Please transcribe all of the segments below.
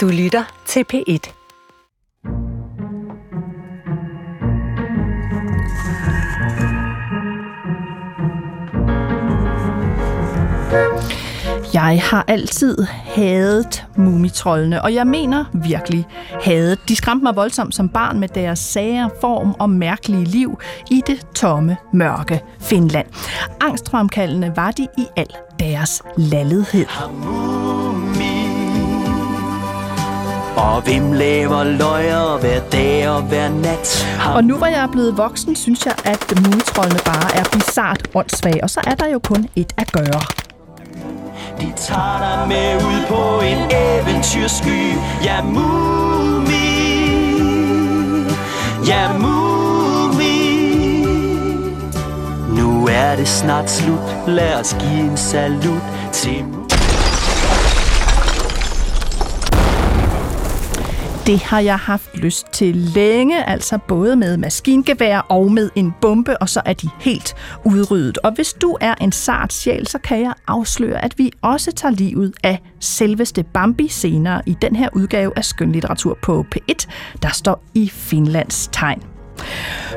Du lytter til P1. Jeg har altid hadet mumitrollene, og jeg mener virkelig hadet. De skræmte mig voldsomt som barn med deres sager, form og mærkelige liv i det tomme, mørke Finland. Angstfremkaldende var de i al deres lallighed. Og hvem laver løjer hver dag og hver nat? Og nu hvor jeg er blevet voksen, synes jeg, at mumitrollene bare er bizart åndssvage, og så er der jo kun et at gøre. De tager dig med ud på en eventyrsky Ja, Mumi Ja, Mumi Nu er det snart slut Lad os give en salut til Det har jeg haft lyst til længe, altså både med maskingevær og med en bombe, og så er de helt udryddet. Og hvis du er en sart sjæl, så kan jeg afsløre, at vi også tager livet af selveste Bambi senere i den her udgave af skønlitteratur på P1, der står i Finlands tegn.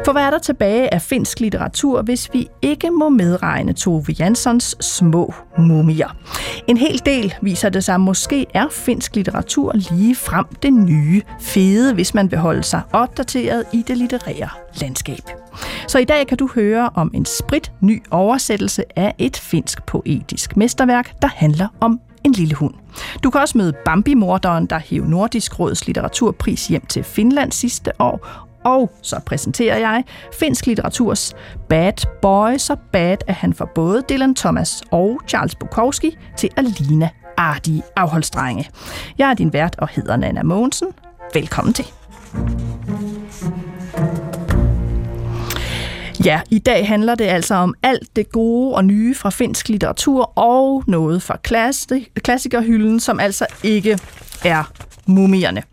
For hvad er der tilbage af finsk litteratur, hvis vi ikke må medregne Tove Janssons små mumier? En hel del viser det sig måske er finsk litteratur lige frem det nye fede, hvis man vil holde sig opdateret i det litterære landskab. Så i dag kan du høre om en sprit ny oversættelse af et finsk poetisk mesterværk, der handler om en lille hund. Du kan også møde Bambi-morderen, der hævde Nordisk Råds litteraturpris hjem til Finland sidste år, og så præsenterer jeg finsk litteraturs Bad Boy, så bad at han får både Dylan Thomas og Charles Bukowski til at ligne artige afholdsdrenge. Jeg er din vært og hedder Nana Mogensen. Velkommen til. Ja, i dag handler det altså om alt det gode og nye fra finsk litteratur og noget fra klassikerhylden, som altså ikke er mumierne.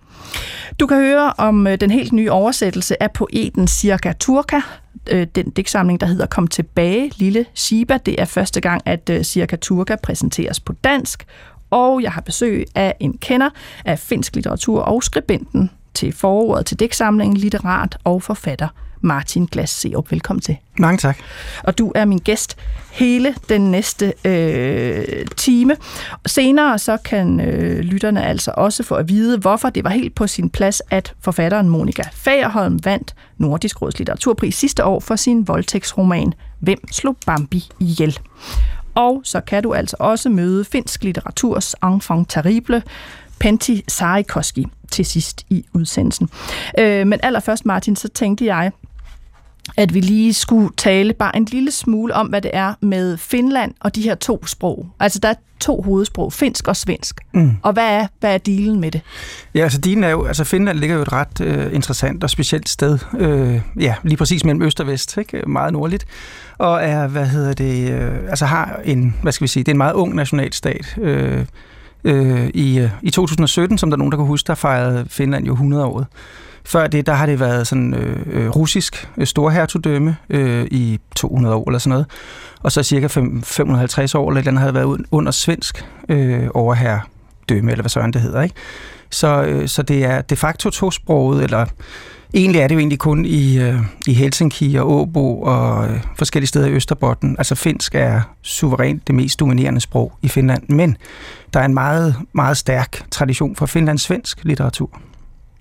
Du kan høre om øh, den helt nye oversættelse af poeten Cirka Turka, øh, den digtsamling, der hedder Kom tilbage, lille Shiba. Det er første gang, at øh, Cirka Turka præsenteres på dansk, og jeg har besøg af en kender af finsk litteratur og skribenten til forordet til digtsamlingen, litterat og forfatter Martin Glas Serup. Velkommen til. Mange tak. Og du er min gæst hele den næste øh, time. Senere så kan øh, lytterne altså også få at vide, hvorfor det var helt på sin plads, at forfatteren Monika Fagerholm vandt Nordisk Råds Litteraturpris sidste år for sin voldtægtsroman Hvem slog Bambi ihjel? Og så kan du altså også møde finsk litteraturs enfant terrible, Pentti Sarikoski til sidst i udsendelsen. Øh, men allerførst, Martin, så tænkte jeg, at vi lige skulle tale bare en lille smule om, hvad det er med Finland og de her to sprog. Altså, der er to hovedsprog, finsk og svensk. Mm. Og hvad er, hvad er dealen med det? Ja, altså dealen er jo, altså Finland ligger jo et ret øh, interessant og specielt sted. Øh, ja, lige præcis mellem øst og vest, ikke? Meget nordligt. Og er, hvad hedder det, øh, altså har en, hvad skal vi sige, det er en meget ung nationalstat. Øh, øh, i, øh, I 2017, som der er nogen, der kan huske, der fejrede Finland jo 100 år. Før det, der har det været sådan øh, øh russisk øh, storhertugdømme øh, i 200 år eller sådan noget. Og så cirka 5, 550 år, eller den havde været under svensk øh, overherredømme, eller hvad sådan det hedder. Ikke? Så, øh, så det er de facto tosproget, eller egentlig er det jo egentlig kun i, øh, i Helsinki og Åbo og øh, forskellige steder i Østerbotten. Altså finsk er suverænt det mest dominerende sprog i Finland, men der er en meget, meget stærk tradition for finlands svensk litteratur.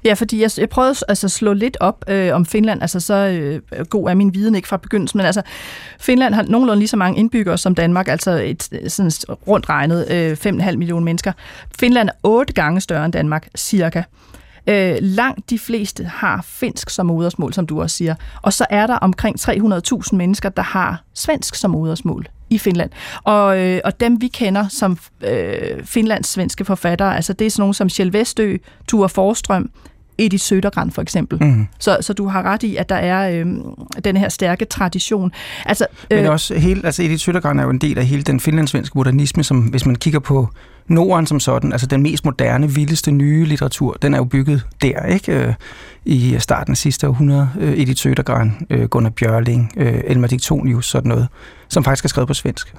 Ja, fordi jeg, jeg prøvede altså, at slå lidt op øh, om Finland, altså så øh, god er min viden ikke fra begyndelsen, men altså Finland har nogenlunde lige så mange indbyggere som Danmark, altså et sådan rundt regnet øh, 5,5 millioner mennesker. Finland er otte gange større end Danmark, cirka. Øh, langt de fleste har finsk som modersmål, som du også siger. Og så er der omkring 300.000 mennesker, der har svensk som modersmål i Finland. Og, øh, og dem vi kender som øh, Finlands svenske forfattere, altså det er sådan nogle som Kjell Vestø, Ture Forstrøm, Edith Sødergran for eksempel. Mm. Så, så du har ret i, at der er øh, den her stærke tradition. Altså, øh, Men også hele, altså Edith Sødergran er jo en del af hele den finlandssvenske modernisme, som hvis man kigger på Norden som sådan, altså den mest moderne, vildeste, nye litteratur, den er jo bygget der, ikke? Øh, I starten af sidste århundrede. Øh, Edith Sødergran, øh, Gunnar Bjørling, Elmer Diktonius, sådan noget, som faktisk er skrevet på svensk.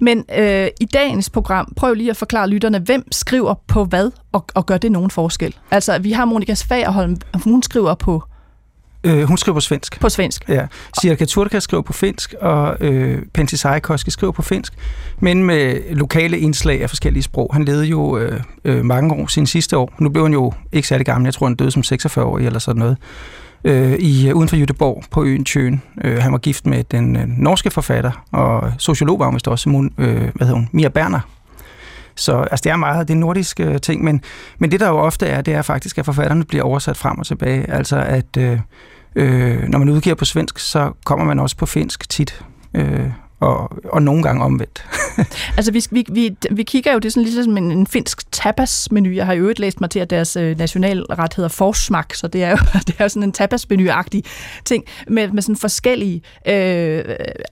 Men øh, i dagens program, prøv lige at forklare lytterne, hvem skriver på hvad, og, og gør det nogen forskel? Altså, vi har Monika Fagerholm, hun skriver på Øh, hun skriver på svensk. På svensk. Ja. Sirka Turka skriver på finsk, og øh, Pentti Saikoski skriver på finsk, men med lokale indslag af forskellige sprog. Han levede jo øh, øh, mange år sine sidste år. Nu blev han jo ikke særlig gammel. Jeg tror, han døde som 46-årig eller sådan noget. Øh, i, øh, uden for Jødeborg på øen Tjøen. Øh, han var gift med den øh, norske forfatter, og sociolog var hun også, Simon, øh, hvad hedder hun, Mia Berner. Så altså, det er meget det nordiske øh, ting, men, men det der jo ofte er, det er faktisk, at forfatterne bliver oversat frem og tilbage. Altså at øh, øh, når man udgiver på svensk, så kommer man også på finsk tit. Øh, og, og nogle gange omvendt. altså, vi, vi, vi, vi kigger jo, det er sådan ligesom en, en finsk tapas-menu. Jeg har jo øvrigt læst mig til, at deres øh, nationalret hedder forsmak, så det er jo, det er jo sådan en tapas-menu-agtig ting, med, med sådan forskellige øh,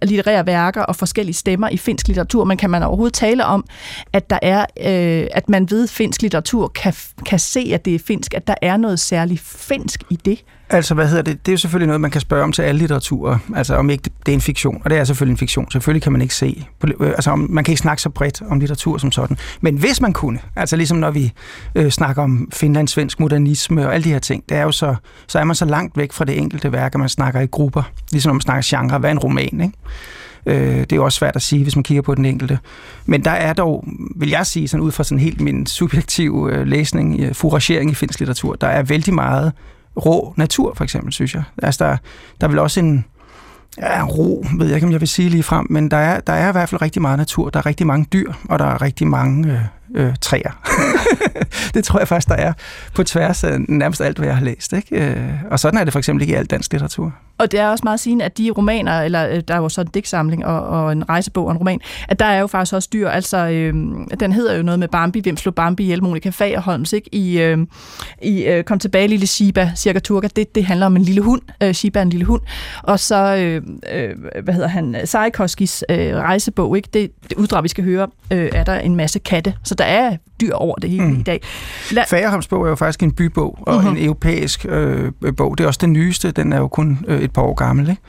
litterære værker og forskellige stemmer i finsk litteratur. Men kan man overhovedet tale om, at der er, øh, at man ved finsk litteratur kan, kan se, at det er finsk, at der er noget særligt finsk i det? Altså, hvad hedder det? Det er jo selvfølgelig noget, man kan spørge om til alle litteraturer. Altså, om ikke det er en fiktion. Og det er selvfølgelig en fiktion. Selvfølgelig kan man ikke se. Øh, altså, man kan ikke snakke så bredt om litteratur som sådan. Men hvis man kunne, altså ligesom når vi øh, snakker om Finlands svensk modernisme og alle de her ting, det er jo så, så er man så langt væk fra det enkelte værk, at man snakker i grupper. Ligesom når man snakker genre. Hvad er en roman, ikke? Øh, det er jo også svært at sige, hvis man kigger på den enkelte. Men der er dog, vil jeg sige, sådan ud fra sådan helt min subjektive øh, læsning, øh, furagering i finsk litteratur, der er vældig meget rå natur, for eksempel, synes jeg. Altså, der, der er vel også en, ja, ro, ved jeg ikke, om jeg vil sige lige frem, men der er, der er i hvert fald rigtig meget natur. Der er rigtig mange dyr, og der er rigtig mange øh, øh, træer. det tror jeg faktisk, der er på tværs af nærmest alt, hvad jeg har læst. Ikke? Øh, og sådan er det for eksempel ikke i al dansk litteratur. Og det er også meget sigende, at de romaner, eller øh, der er jo så en digtsamling og, og en rejsebog og en roman, at der er jo faktisk også dyr. Altså, øh, den hedder jo noget med Bambi, hvem slog Bambi ihjel, Monika Fagerholms, ikke? I, øh, i øh, Kom tilbage, lille Shiba, cirka Turka. Det, det handler om en lille hund. Øh, Shiba er en lille hund. Og så, øh, øh, hvad hedder han, Sarikoskis øh, rejsebog, ikke? Det, det uddrag, vi skal høre, øh, er der en masse katte. Så der er dyr over det hele mm. i dag. La- Fagerholms bog er jo faktisk en bybog, og mm-hmm. en europæisk øh, bog. Det er også den nyeste, den er jo kun øh, et par år gammel, ikke?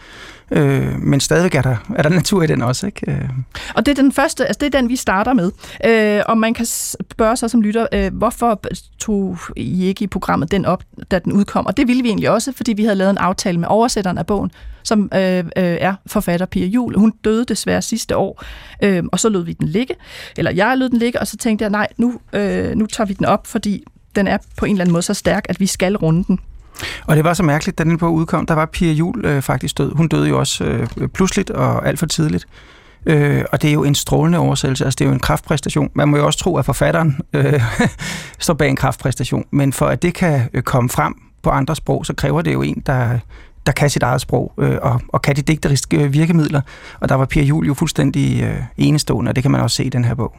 Øh, men stadigvæk er der, er der natur i den også. Ikke? Øh. Og det er den første, altså det er den, vi starter med. Øh, og man kan spørge sig som lytter, øh, hvorfor tog I ikke i programmet den op, da den udkom? Og det ville vi egentlig også, fordi vi havde lavet en aftale med oversætteren af bogen, som øh, øh, er forfatter Pia Jul. Hun døde desværre sidste år, øh, og så lød vi den ligge, eller jeg lød den ligge, og så tænkte jeg, nej, nu, øh, nu tager vi den op, fordi den er på en eller anden måde så stærk, at vi skal runde den. Og det var så mærkeligt, da den på udkom, der var Pia Jul øh, faktisk død. Hun døde jo også øh, pludseligt og alt for tidligt. Øh, og det er jo en strålende oversættelse, altså det er jo en kraftpræstation. Man må jo også tro, at forfatteren øh, står bag en kraftpræstation, men for at det kan øh, komme frem på andre sprog, så kræver det jo en, der, der kan sit eget sprog øh, og, og kan de digteriske øh, virkemidler. Og der var Pia Jul jo fuldstændig øh, enestående, og det kan man også se i den her bog.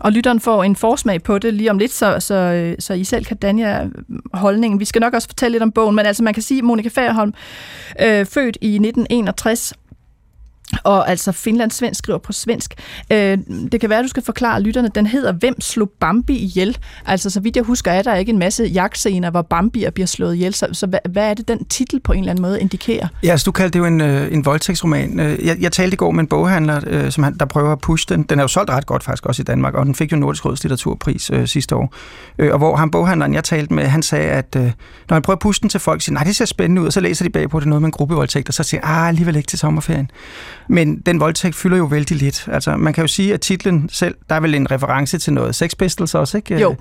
Og lytteren får en forsmag på det lige om lidt, så, så, øh, så I selv kan danne øh, holdningen. Vi skal nok også fortælle lidt om bogen, men altså man kan sige, at Monika Fagerholm, øh, født i 1961, og altså Finland svensk skriver på svensk. Øh, det kan være, at du skal forklare lytterne. Den hedder Hvem slog Bambi ihjel? Altså, så vidt jeg husker, er der ikke en masse jagtscener, hvor Bambi bliver slået ihjel. Så, så hvad, hvad er det, den titel på en eller anden måde indikerer? Ja, altså, du kaldte det jo en, øh, en voldtægtsroman. Øh, jeg, jeg talte i går med en boghandler, øh, som han, der prøver at pushe den. Den er jo solgt ret godt faktisk også i Danmark, og den fik jo Nordisk Råds litteraturpris øh, sidste år. Øh, og hvor han boghandleren, jeg talte med, han sagde, at øh, når han prøver at pushe den til folk, siger, nej, det ser spændende ud, og så læser de bagpå, det er noget med en gruppevoldtægt, og så siger ah, alligevel ikke til sommerferien. Men den voldtægt fylder jo vældig lidt. Altså, man kan jo sige, at titlen selv, der er vel en reference til noget Sex Pistols også, ikke? Jo.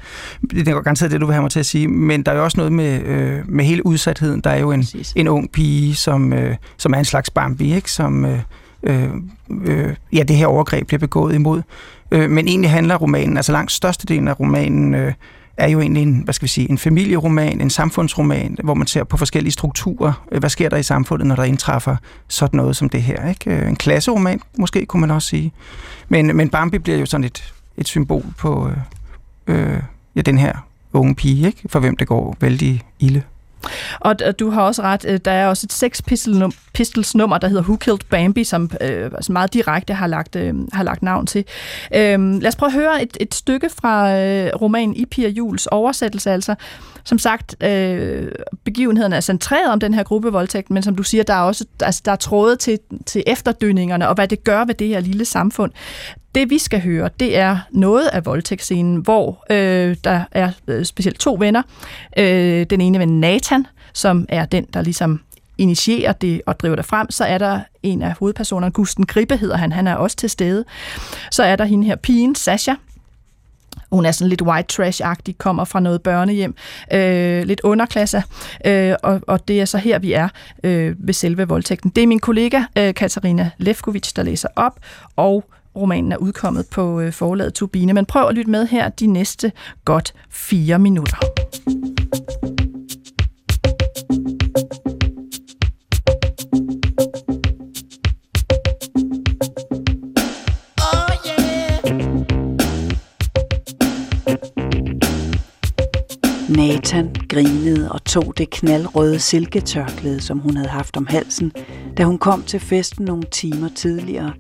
Det er garanteret det, du vil have mig til at sige. Men der er jo også noget med, øh, med hele udsatheden. Der er jo en, en ung pige, som, øh, som er en slags Bambi, ikke? Som, øh, øh, øh, ja, det her overgreb bliver begået imod. Øh, men egentlig handler romanen, altså langt størstedelen af romanen, øh, er jo egentlig en, hvad skal vi sige, en familieroman, en samfundsroman, hvor man ser på forskellige strukturer. Hvad sker der i samfundet, når der indtræffer sådan noget som det her? Ikke? Øh, en klasseroman, måske kunne man også sige. Men, men Bambi bliver jo sådan et, et symbol på øh, øh, ja, den her unge pige, ikke? for hvem det går vældig ilde. Og du har også ret, øh, der er også et Sex Pistols, nummer, der hedder Who Killed Bambi, som øh, altså meget direkte har lagt, øh, har lagt navn til. Øh, lad os prøve at høre et, et stykke fra øh, romanen I Pia Jules oversættelse, altså. Som sagt, øh, begivenheden er centreret om den her gruppevoldtægt, men som du siger, der er også altså, der er tråde til, til efterdønningerne, og hvad det gør ved det her lille samfund. Det vi skal høre, det er noget af voldtægtsscenen, hvor øh, der er øh, specielt to venner. Øh, den ene ven Nathan, som er den, der ligesom initierer det og driver det frem, så er der en af hovedpersonerne, Gusten Grippe hedder han, han er også til stede. Så er der hende her pigen, Sasha, hun er sådan lidt white trash-agtig, kommer fra noget børnehjem, øh, lidt underklasse, øh, og, og det er så her, vi er øh, ved selve voldtægten. Det er min kollega øh, Katarina Lefkovic, der læser op, og romanen er udkommet på øh, forlaget Turbine. Men prøv at lytte med her de næste godt fire minutter. Nathan grinede og tog det knaldrøde silketørklæde, som hun havde haft om halsen, da hun kom til festen nogle timer tidligere,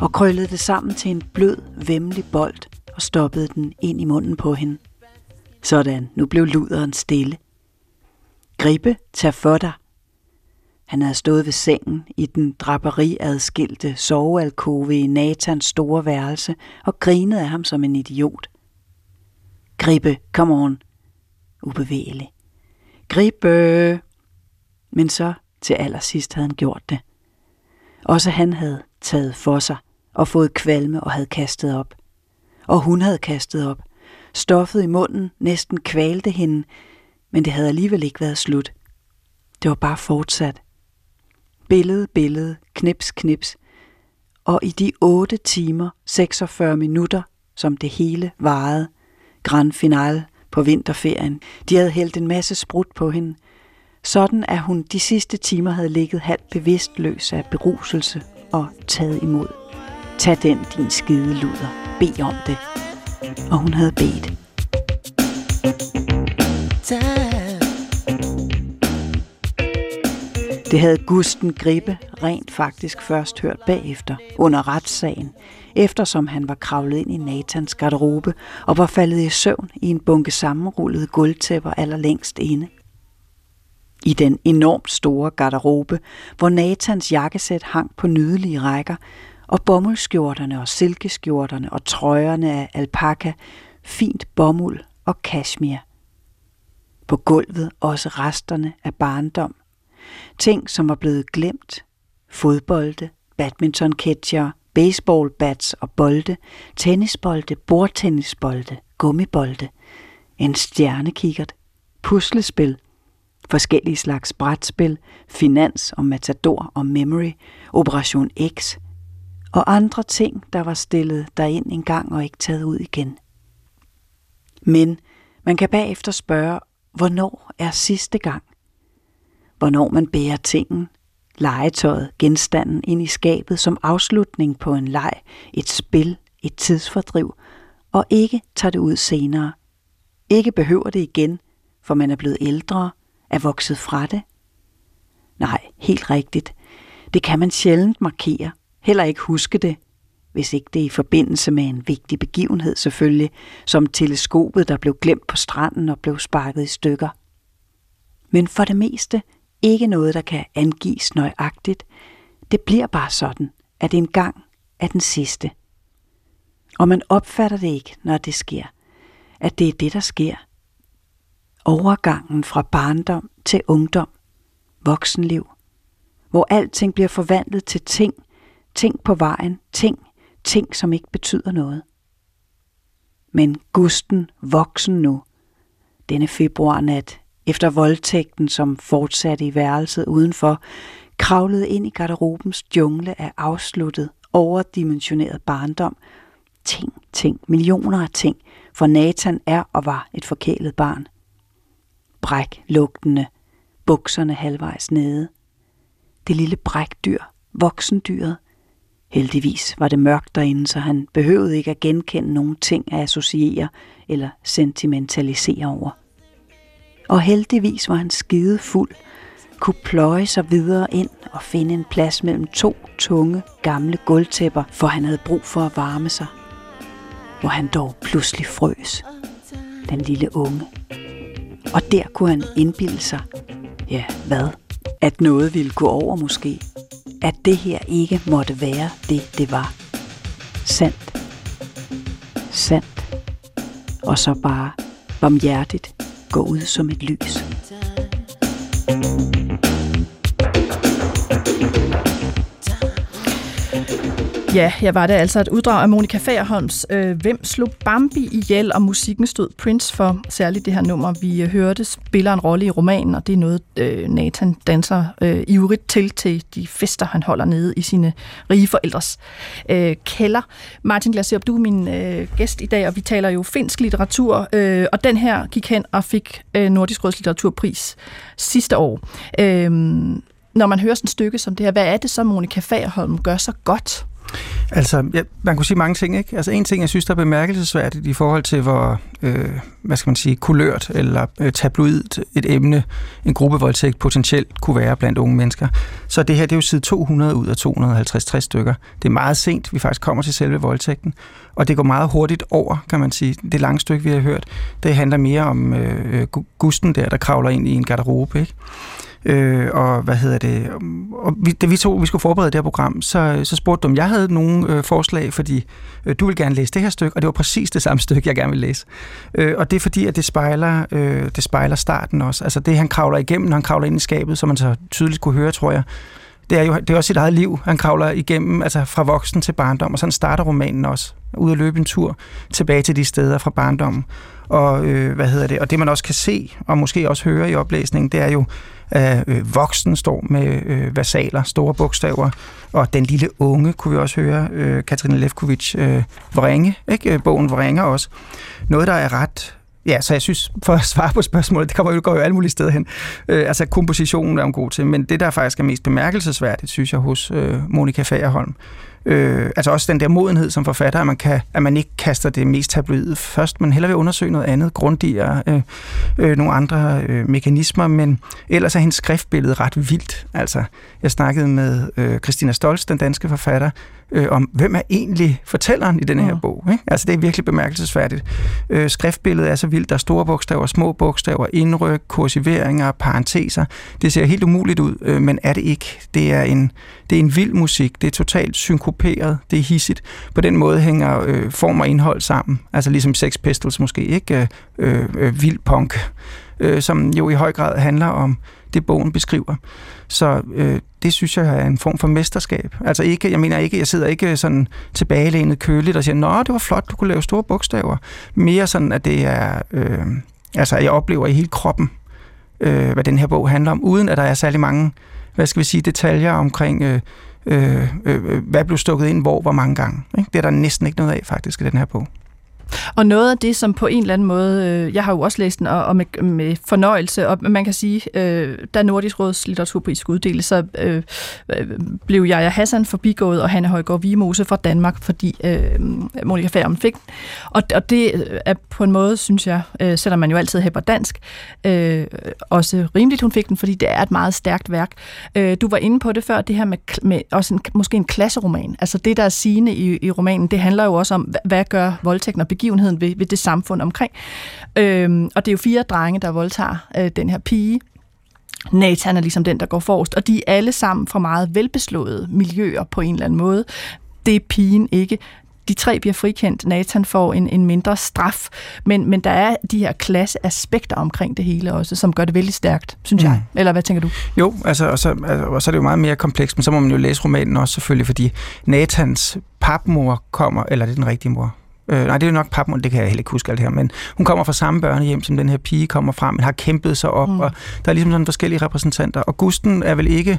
og krøllede det sammen til en blød, vemmelig bold og stoppede den ind i munden på hende. Sådan, nu blev luderen stille. Gribe, tag for dig. Han havde stået ved sengen i den draperiadskilte sovealkove i Nathans store værelse og grinede af ham som en idiot. Gribe, come on, ubevægelig. Gribe! Men så til allersidst havde han gjort det. Også han havde taget for sig og fået kvalme og havde kastet op. Og hun havde kastet op. Stoffet i munden næsten kvalte hende, men det havde alligevel ikke været slut. Det var bare fortsat. Billede, billede, knips, knips. Og i de 8 timer, 46 minutter, som det hele varede, grand finale på vinterferien. De havde hældt en masse sprut på hende. Sådan at hun de sidste timer havde ligget halvt bevidstløs af beruselse og taget imod. Tag den, din skide luder. Bed om det. Og hun havde bedt. Det havde Gusten Gribe rent faktisk først hørt bagefter, under retssagen, eftersom han var kravlet ind i Nathans garderobe og var faldet i søvn i en bunke sammenrullede gulvtæpper allerlængst inde. I den enormt store garderobe, hvor Nathans jakkesæt hang på nydelige rækker, og bomuldskjorterne og silkeskjorterne og trøjerne af alpaka, fint bomuld og kashmir. På gulvet også resterne af barndom. Ting, som var blevet glemt. Fodbolde, badmintonketcher, baseballbats og bolde, tennisbolde, bordtennisbolde, gummibolde, en stjernekikkert, puslespil, forskellige slags brætspil, finans og matador og memory, operation X og andre ting, der var stillet derind en gang og ikke taget ud igen. Men man kan bagefter spørge, hvornår er sidste gang? Hvornår man bærer tingen, legetøjet, genstanden ind i skabet som afslutning på en leg, et spil, et tidsfordriv, og ikke tager det ud senere. Ikke behøver det igen, for man er blevet ældre, er vokset fra det. Nej, helt rigtigt. Det kan man sjældent markere, heller ikke huske det, hvis ikke det er i forbindelse med en vigtig begivenhed selvfølgelig, som teleskopet, der blev glemt på stranden og blev sparket i stykker. Men for det meste ikke noget, der kan angives nøjagtigt. Det bliver bare sådan, at en gang er den sidste. Og man opfatter det ikke, når det sker. At det er det, der sker. Overgangen fra barndom til ungdom, voksenliv, hvor alting bliver forvandlet til ting, ting på vejen, ting, ting, som ikke betyder noget. Men Gusten voksen nu, denne februarnat efter voldtægten, som fortsatte i værelset udenfor, kravlede ind i garderobens jungle af afsluttet, overdimensioneret barndom. Ting, ting, millioner af ting, for Nathan er og var et forkælet barn. Bræk lugtende, bukserne halvvejs nede. Det lille brækdyr, voksendyret. Heldigvis var det mørkt derinde, så han behøvede ikke at genkende nogen ting at associere eller sentimentalisere over Og heldigvis var han skide fuld, kunne pløje sig videre ind og finde en plads mellem to tunge, gamle gulvtæpper, for han havde brug for at varme sig. Hvor han dog pludselig frøs. Den lille unge. Og der kunne han indbilde sig, ja, hvad? At noget ville gå over måske. At det her ikke måtte være det, det var. Sandt. Sandt. Og så bare barmhjertigt gå ud som et lys. Ja, jeg var det altså et uddrag af Monika Fagerholms øh, Hvem slog Bambi ihjel, og musikken stod Prince for. Særligt det her nummer, vi øh, hørte, spiller en rolle i romanen, og det er noget, øh, Nathan danser øh, ivrigt til til de fester, han holder nede i sine rige forældres øh, kælder. Martin Glaserup, du er min øh, gæst i dag, og vi taler jo finsk litteratur, øh, og den her gik hen og fik øh, Nordisk Råds litteraturpris sidste år. Øh, når man hører sådan et stykke som det her, hvad er det så, Monika Fagerholm gør så godt? Altså, ja, man kunne sige mange ting, ikke? Altså, en ting, jeg synes, der er bemærkelsesværdigt i forhold til, hvor, øh, hvad skal man sige, kulørt eller øh, tabloidt et emne, en gruppevoldtægt potentielt kunne være blandt unge mennesker. Så det her, det er jo side 200 ud af 250 stykker. Det er meget sent, vi faktisk kommer til selve voldtægten, og det går meget hurtigt over, kan man sige. Det lange stykke, vi har hørt, det handler mere om øh, øh Gusten der, der kravler ind i en garderobe, ikke? Øh, og hvad hedder det? Og vi, da vi to vi skulle forberede det her program, så, så spurgte du, om jeg havde nogle øh, forslag, fordi øh, du vil gerne læse det her stykke, og det var præcis det samme stykke, jeg gerne vil læse. Øh, og det er fordi, at det spejler, øh, det spejler starten også. Altså det, han kravler igennem, når han kravler ind i skabet, som man så tydeligt kunne høre, tror jeg, det er jo det er også sit eget liv, han kravler igennem, altså fra voksen til barndom, og sådan starter romanen også. Ud at løbe en tur tilbage til de steder fra barndommen. Og, øh, hvad hedder det? og det man også kan se, og måske også høre i oplæsningen, det er jo, øh, voksen står med øh, versaler, store bogstaver, og den lille unge, kunne vi også høre, øh, Katrine Lefkovic, øh, Vringe, ikke? Øh, bogen Vringer også. Noget, der er ret Ja, så jeg synes, for at svare på spørgsmålet, det kommer jo, går jo alle mulige steder hen. Øh, altså, kompositionen er hun god til, men det, der faktisk er mest bemærkelsesværdigt, synes jeg, hos øh, Monika Fagerholm, Øh, altså også den der modenhed som forfatter, at man, kan, at man ikke kaster det mest tabloide først, men hellere vil undersøge noget andet, grundigere, øh, øh, nogle andre øh, mekanismer, men ellers er hendes skriftbillede ret vildt. Altså, jeg snakkede med øh, Christina Stolz, den danske forfatter, øh, om, hvem er egentlig fortælleren i den her mm. bog. Ikke? Altså, det er virkelig bemærkelsesværdigt. Øh, skriftbilledet er så vildt. Der er store bogstaver, små bogstaver, indryk, kursiveringer, parenteser. Det ser helt umuligt ud, øh, men er det ikke. Det er, en, det er en vild musik. Det er totalt synkoperet. Det er hissigt. På den måde hænger øh, form og indhold sammen. Altså ligesom Sex Pistols måske, ikke? Øh, øh, vild punk, øh, som jo i høj grad handler om det, bogen beskriver. Så øh, det synes jeg er en form for mesterskab. Altså ikke, jeg mener ikke, jeg sidder ikke sådan tilbagelænet køligt og siger, nå, det var flot, du kunne lave store bogstaver. Mere sådan, at det er, øh, altså jeg oplever i hele kroppen, øh, hvad den her bog handler om, uden at der er særlig mange, hvad skal vi sige, detaljer omkring, øh, øh, øh, hvad blev stukket ind hvor, hvor mange gange. Ikke? Det er der næsten ikke noget af faktisk i den her bog. Og noget af det, som på en eller anden måde, øh, jeg har jo også læst den, og, og med, med fornøjelse, og man kan sige, øh, da Nordisk Råds litteraturpris skulle uddeles, så øh, øh blev jeg Hassan forbigået, og Hanne Højgaard Vimose fra Danmark, fordi øh, Monika Færum fik. Og, og det øh, er på en måde, synes jeg, øh, selvom man jo altid hæber dansk, øh, også rimeligt, hun fik den, fordi det er et meget stærkt værk. Øh, du var inde på det før, det her med, med også en, måske en klasseroman. Altså det, der er sigende i, i romanen, det handler jo også om, hvad, hvad gør voldtægten og begivenheden ved, ved det samfund omkring. Øhm, og det er jo fire drenge, der voldtager øh, den her pige. Nathan er ligesom den, der går forrest, og de er alle sammen fra meget velbeslåede miljøer på en eller anden måde. Det er pigen ikke. De tre bliver frikendt. Nathan får en, en mindre straf. Men, men der er de her klasseaspekter omkring det hele også, som gør det vældig stærkt, synes mm. jeg. Eller hvad tænker du? Jo, altså, og så, altså, og så er det jo meget mere komplekst, men så må man jo læse romanen også selvfølgelig, fordi Nathans papmor kommer, eller det er den rigtige mor, Øh, nej, det er jo nok papmor, det kan jeg heller ikke huske alt det her, men hun kommer fra samme børnehjem, som den her pige kommer fra, men har kæmpet sig op, mm. og der er ligesom sådan forskellige repræsentanter. Og Gusten er vel ikke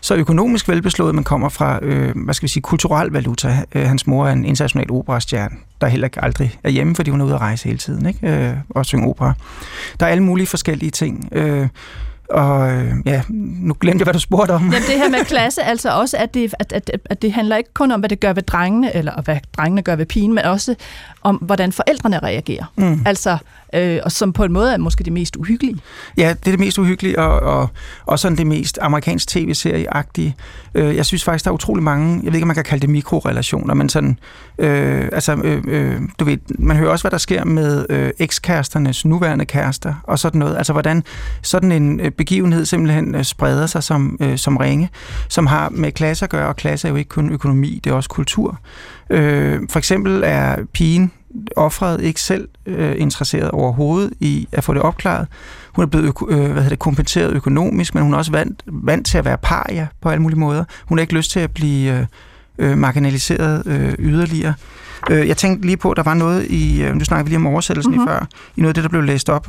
så økonomisk velbeslået, men kommer fra, øh, hvad skal vi sige, kulturel valuta. Øh, hans mor er en international operastjerne, der heller ikke aldrig er hjemme, fordi hun er ude at rejse hele tiden, ikke? Øh, og synge opera. Der er alle mulige forskellige ting. Øh, og øh, ja, nu glemte jeg, hvad du spurgte om. Jamen det her med klasse, altså også, at det, at, at, at det handler ikke kun om, hvad det gør ved drengene, eller hvad drengene gør ved pigen, men også om, hvordan forældrene reagerer. Mm. Altså, øh, og som på en måde er måske det mest uhyggelige. Ja, det er det mest uhyggelige, og, og, og sådan det mest amerikansk tv-serie-agtige. Øh, jeg synes faktisk, der er utrolig mange, jeg ved ikke, om man kan kalde det mikrorelationer, men sådan, øh, altså, øh, øh, du ved, man hører også, hvad der sker med øh, ekskæresternes nuværende kærester, og sådan noget. Altså, hvordan sådan en øh, begivenhed simpelthen øh, spreder sig som, øh, som ringe, som har med klasse at gøre, og klasse er jo ikke kun økonomi, det er også kultur. Øh, for eksempel er pigen, offret ikke selv øh, interesseret overhovedet i at få det opklaret. Hun er blevet øh, hvad hedder det, kompenseret økonomisk, men hun er også vant, vant til at være paria på alle mulige måder. Hun har ikke lyst til at blive øh, øh marginaliseret øh, yderligere. Øh, jeg tænkte lige på, at der var noget i, øh, nu snakker vi lige om oversættelsen mm-hmm. i før, i noget af det, der blev læst op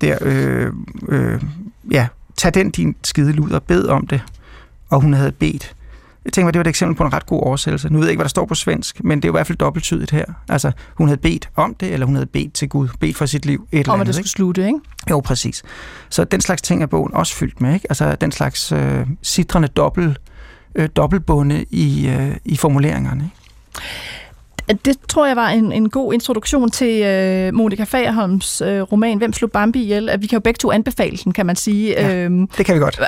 der, øh, øh, ja, tag den din skide luder, bed om det, og hun havde bedt. Jeg tænker det var et eksempel på en ret god oversættelse. Nu ved jeg ikke, hvad der står på svensk, men det er i hvert fald dobbelttydigt her. Altså, hun havde bedt om det, eller hun havde bedt til Gud, bedt for sit liv. Et eller om at det skulle slutte, ikke? Jo, præcis. Så den slags ting er bogen også fyldt med, ikke? Altså, den slags øh, sidrende dobbelt, øh, dobbeltbunde i, øh, i formuleringerne, ikke? Det tror jeg var en, en god introduktion til øh, Monika Fagerholms øh, roman Hvem slog Bambi ihjel? Vi kan jo begge to anbefale den, kan man sige. Ja, øhm, det kan vi godt.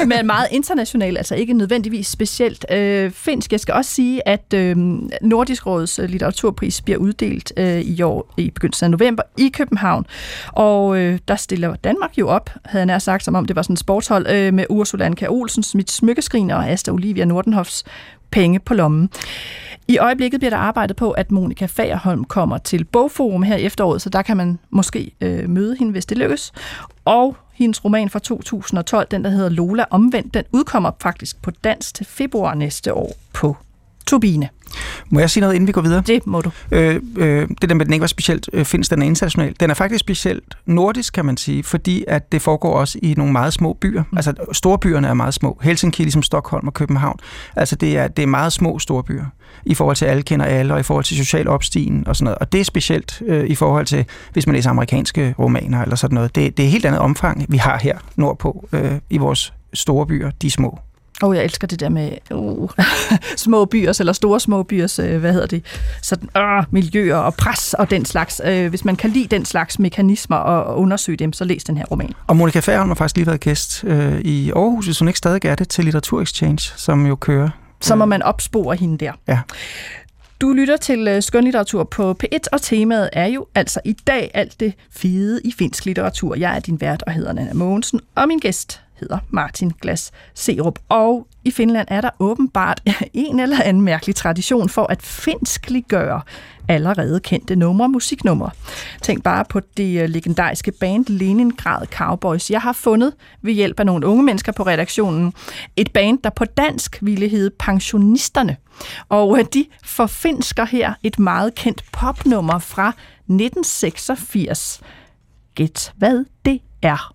øh, men meget international, altså ikke nødvendigvis specielt øh, finsk. Jeg skal også sige, at øh, Nordisk Råds øh, litteraturpris bliver uddelt øh, i år i begyndelsen af november i København. Og øh, der stiller Danmark jo op, havde jeg nær sagt, som om det var sådan en sportshold, øh, med Ursula Anka Olsen, mit smykkeskrin og Asta Olivia Nordenhofs penge på lommen. I øjeblikket bliver der arbejdet på, at Monika Fagerholm kommer til Bogforum her i efteråret, så der kan man måske øh, møde hende, hvis det lykkes. Og hendes roman fra 2012, den der hedder Lola Omvendt, den udkommer faktisk på dansk til februar næste år på Turbine. Må jeg sige noget, inden vi går videre? Det må du. Øh, øh, det der med, at den ikke var specielt øh, finsk, den er international. Den er faktisk specielt nordisk, kan man sige, fordi at det foregår også i nogle meget små byer. Mm. Altså, storbyerne er meget små. Helsinki, ligesom Stockholm og København. Altså, det er, det er meget små storbyer i forhold til alle kender alle, og i forhold til social opstigen og sådan noget. Og det er specielt øh, i forhold til, hvis man læser amerikanske romaner eller sådan noget. Det, det er et helt andet omfang, vi har her nordpå øh, i vores store byer, de små. Åh, oh, jeg elsker det der med uh, små byers, eller store små byers, uh, hvad hedder det, sådan, uh, miljøer og pres og den slags. Uh, hvis man kan lide den slags mekanismer og undersøge dem, så læs den her roman. Og Monika Færholm har faktisk lige været gæst uh, i Aarhus, hvis hun ikke stadig er det, til Litteratur Exchange, som jo kører. Så må man opspore hende der. Ja. Du lytter til skønlitteratur på P1, og temaet er jo altså i dag alt det fede i finsk litteratur. Jeg er din vært og hedder Nana Mogensen, og min gæst hedder Martin Glas Serup. Og i Finland er der åbenbart en eller anden mærkelig tradition for at finskliggøre allerede kendte numre, musiknumre. Tænk bare på det øh, legendariske band Leningrad Cowboys. Jeg har fundet ved hjælp af nogle unge mennesker på redaktionen et band, der på dansk ville hedde Pensionisterne. Og øh, de forfinsker her et meget kendt popnummer fra 1986. Gæt hvad det er.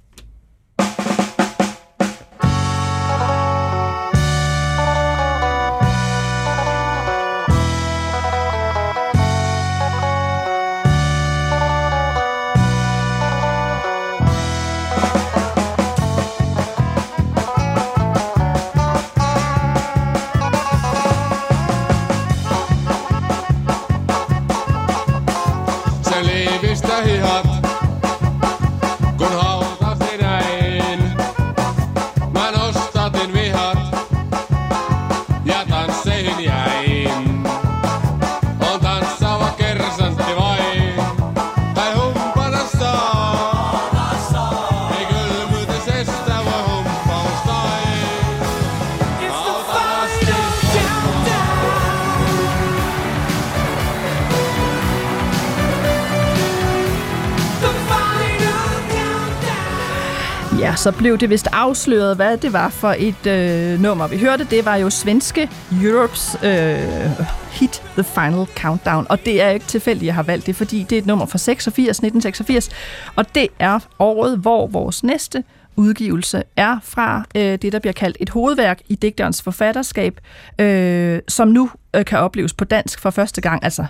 Så blev det vist afsløret, hvad det var for et øh, nummer. Vi hørte, det var jo svenske Europes øh, hit The Final Countdown. Og det er ikke tilfældigt, jeg har valgt det, fordi det er et nummer fra 86, 1986. Og det er året, hvor vores næste udgivelse er fra øh, det, der bliver kaldt et hovedværk i digterens forfatterskab, øh, som nu øh, kan opleves på dansk for første gang, altså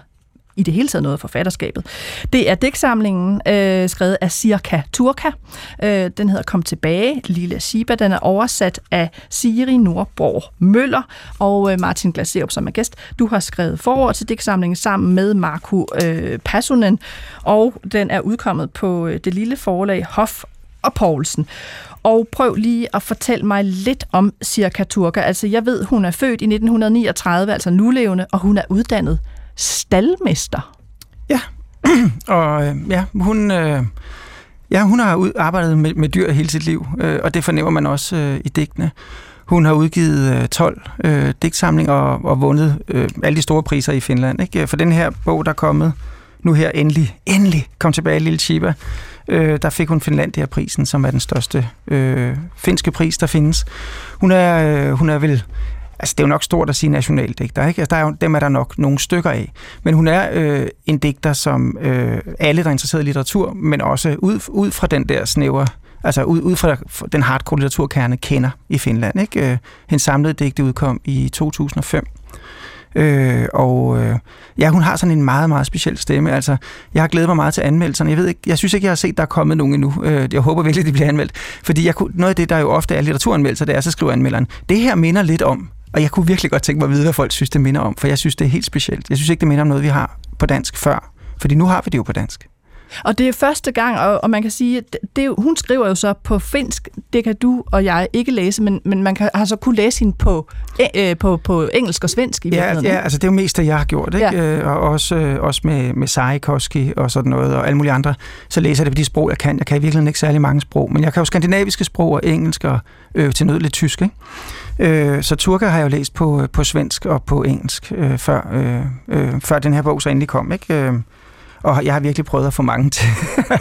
i det hele taget noget af forfatterskabet. Det er digtsamlingen øh, skrevet af Sirka Turka. Øh, den hedder Kom tilbage, Lille Shiba. Den er oversat af Siri Nordborg Møller og øh, Martin Glaserup som er gæst. Du har skrevet forord til digtsamlingen sammen med Marco øh, Passunen, og den er udkommet på øh, det lille forlag Hof og Poulsen. Og prøv lige at fortælle mig lidt om Sirka Turka. Altså, jeg ved, hun er født i 1939, altså nulevende, og hun er uddannet stalmester. Ja, og øh, ja, hun, øh, ja, hun har ud, arbejdet med, med dyr hele sit liv, øh, og det fornemmer man også øh, i digtene. Hun har udgivet øh, 12 øh, digtsamlinger og, og vundet øh, alle de store priser i Finland. Ikke? For den her bog, der er kommet nu her endelig, endelig, kom tilbage, Lille Chiba, øh, der fik hun Finlandia-prisen, som er den største øh, finske pris, der findes. Hun er, øh, hun er vel Altså, det er jo nok stort at sige nationaldigter, ikke? Altså, der er jo, dem er der nok nogle stykker af. Men hun er øh, en digter, som øh, alle, der er interesseret i litteratur, men også ud, ud fra den der snævre, altså ud, ud fra den hardcore litteraturkerne, kender i Finland. Ikke? Øh, hendes samlede digte udkom i 2005. Øh, og øh, ja, hun har sådan en meget, meget speciel stemme. Altså, jeg har glædet mig meget til anmeldelserne. Jeg ved ikke, jeg synes ikke, jeg har set, der er kommet nogen endnu. Øh, jeg håber virkelig, de bliver anmeldt. Fordi jeg kunne, noget af det, der jo ofte er litteraturanmeldelser, det er, så skriver anmelderen, det her minder lidt om, og jeg kunne virkelig godt tænke mig at vide, hvad folk synes, det minder om, for jeg synes, det er helt specielt. Jeg synes ikke, det minder om noget, vi har på dansk før, fordi nu har vi det jo på dansk. Og det er første gang, og, og man kan sige, at det, hun skriver jo så på finsk, det kan du og jeg ikke læse, men, men man kan, har så kunne læse hende på, øh, på, på engelsk og svensk i ja, ja, altså det er jo mest det, jeg har gjort, ikke? Ja. Øh, og også, øh, også med, med Sarikoski og sådan noget, og alle mulige andre, så læser jeg det på de sprog, jeg kan. Jeg kan i virkeligheden ikke særlig mange sprog, men jeg kan jo skandinaviske sprog og engelsk og øh, til noget lidt tysk, ikke? Øh, så turka har jeg jo læst på, på svensk og på engelsk, øh, før, øh, øh, før den her bog så endelig kom, ikke? Øh, og jeg har virkelig prøvet at få mange til.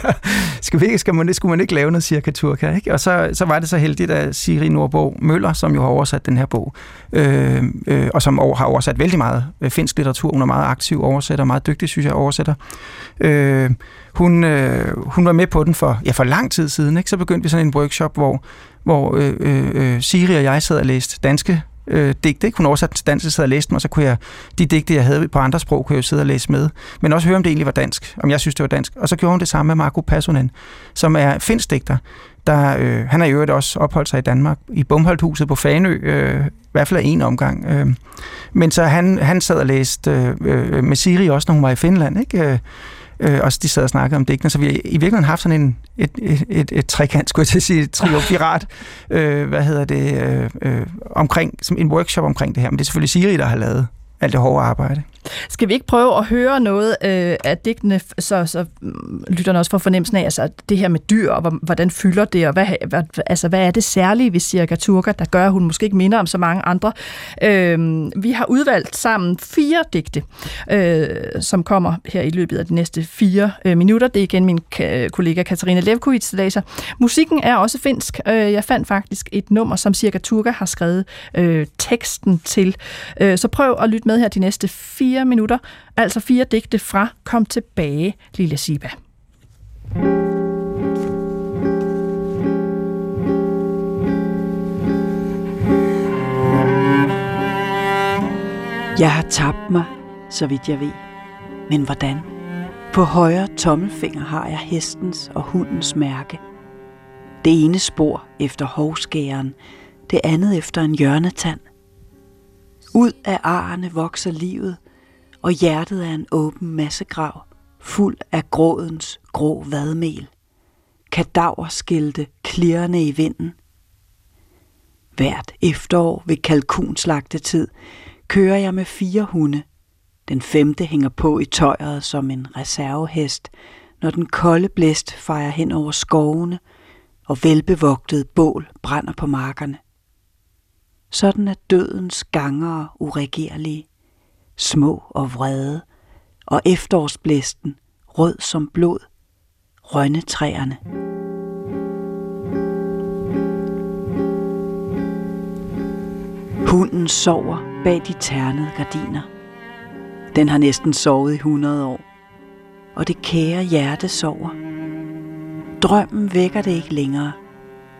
skal, vi, skal man, skulle man ikke lave noget cirka ikke? Og så, så var det så heldigt, at Siri Nordborg Møller, som jo har oversat den her bog, øh, øh, og som over, har oversat vældig meget øh, finsk litteratur, hun er meget aktiv oversætter, meget dygtig, synes jeg, oversætter. Øh, hun, øh, hun var med på den for, ja, for lang tid siden, ikke? Så begyndte vi sådan en workshop, hvor, hvor øh, øh, øh Siri og jeg sad og læste danske øh, digte. Ikke? Hun oversatte til dansk, så sad og læste dem, og så kunne jeg, de digte, jeg havde på andre sprog, kunne jeg jo sidde og læse med. Men også høre, om det egentlig var dansk, om jeg synes, det var dansk. Og så gjorde hun det samme med Marco Passonen, som er finsk digter. Der, øh, han har i øvrigt også opholdt sig i Danmark, i Bumholdhuset på Fanø, øh, i hvert fald en omgang. Øh. Men så han, han sad og læste øh, øh, med Siri også, når hun var i Finland. Ikke? Øh, Øh, også og de sad og snakkede om digtene, så vi har i virkeligheden haft sådan en, et, et, et, et trekant, skulle jeg til at sige, pirat, øh, hvad hedder det, øh, øh, omkring, som en workshop omkring det her, men det er selvfølgelig Siri, der har lavet alt det hårde arbejde. Skal vi ikke prøve at høre noget øh, af digtene, så, så mm, lytterne også får fornemmelsen af, altså, det her med dyr, og hvordan fylder det, og hvad, hvad, altså, hvad er det særlige ved Cirka Turka, der gør, at hun måske ikke minder om så mange andre. Øh, vi har udvalgt sammen fire digte, øh, som kommer her i løbet af de næste fire øh, minutter. Det er igen min kollega Katarina Levkovits, der læser. Musikken er også finsk. Øh, jeg fandt faktisk et nummer, som Cirka Turka har skrevet øh, teksten til. Øh, så prøv at lytte med her de næste fire fire minutter, altså fire digte fra Kom tilbage, lille Siba. Jeg har tabt mig, så vidt jeg ved. Men hvordan? På højre tommelfinger har jeg hestens og hundens mærke. Det ene spor efter hovskæren, det andet efter en hjørnetand. Ud af arerne vokser livet, og hjertet er en åben massegrav, fuld af grådens grå vadmel. Kadaverskilte klirrende i vinden. Hvert efterår ved kalkunslagtetid kører jeg med fire hunde. Den femte hænger på i tøjet som en reservehest, når den kolde blæst fejrer hen over skovene, og velbevogtet bål brænder på markerne. Sådan er dødens gangere uregerlige små og vrede, og efterårsblæsten, rød som blod, rønnetræerne. Hunden sover bag de ternede gardiner. Den har næsten sovet i 100 år, og det kære hjerte sover. Drømmen vækker det ikke længere.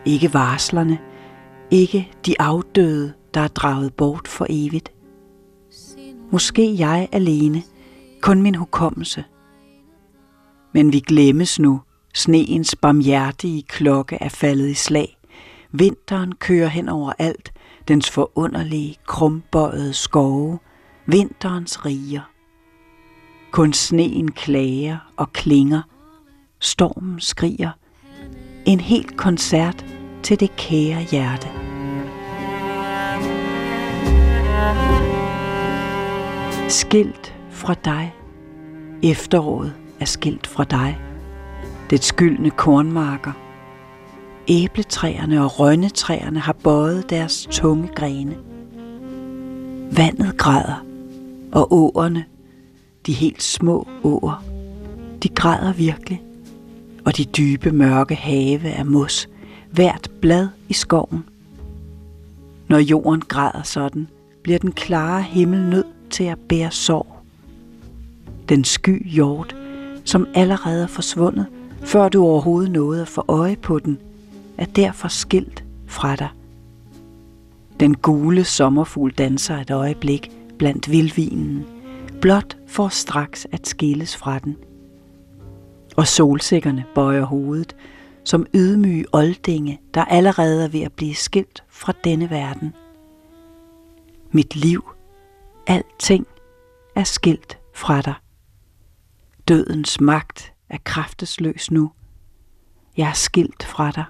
Ikke varslerne, ikke de afdøde, der er draget bort for evigt. Måske jeg alene, kun min hukommelse. Men vi glemmes nu, sneens barmhjertige klokke er faldet i slag. Vinteren kører hen over alt, dens forunderlige, krumbøjede skove, vinterens riger. Kun sneen klager og klinger, stormen skriger, en helt koncert til det kære hjerte. Skilt fra dig, efteråret er skilt fra dig, det skyldne kornmarker. Æbletræerne og rønnetræerne har bøjet deres tunge grene. Vandet græder, og åerne, de helt små åer, de græder virkelig. Og de dybe mørke have er mos, hvert blad i skoven. Når jorden græder sådan, bliver den klare himmel nødt til at bære sorg. Den sky hjort, som allerede er forsvundet, før du overhovedet nåede at få øje på den, er derfor skilt fra dig. Den gule sommerfugl danser et øjeblik blandt vildvinen, blot for straks at skilles fra den. Og solsikkerne bøjer hovedet, som ydmyge oldinge, der allerede er ved at blive skilt fra denne verden. Mit liv, alting, er skilt fra dig. Dødens magt er kraftesløs nu. Jeg er skilt fra dig.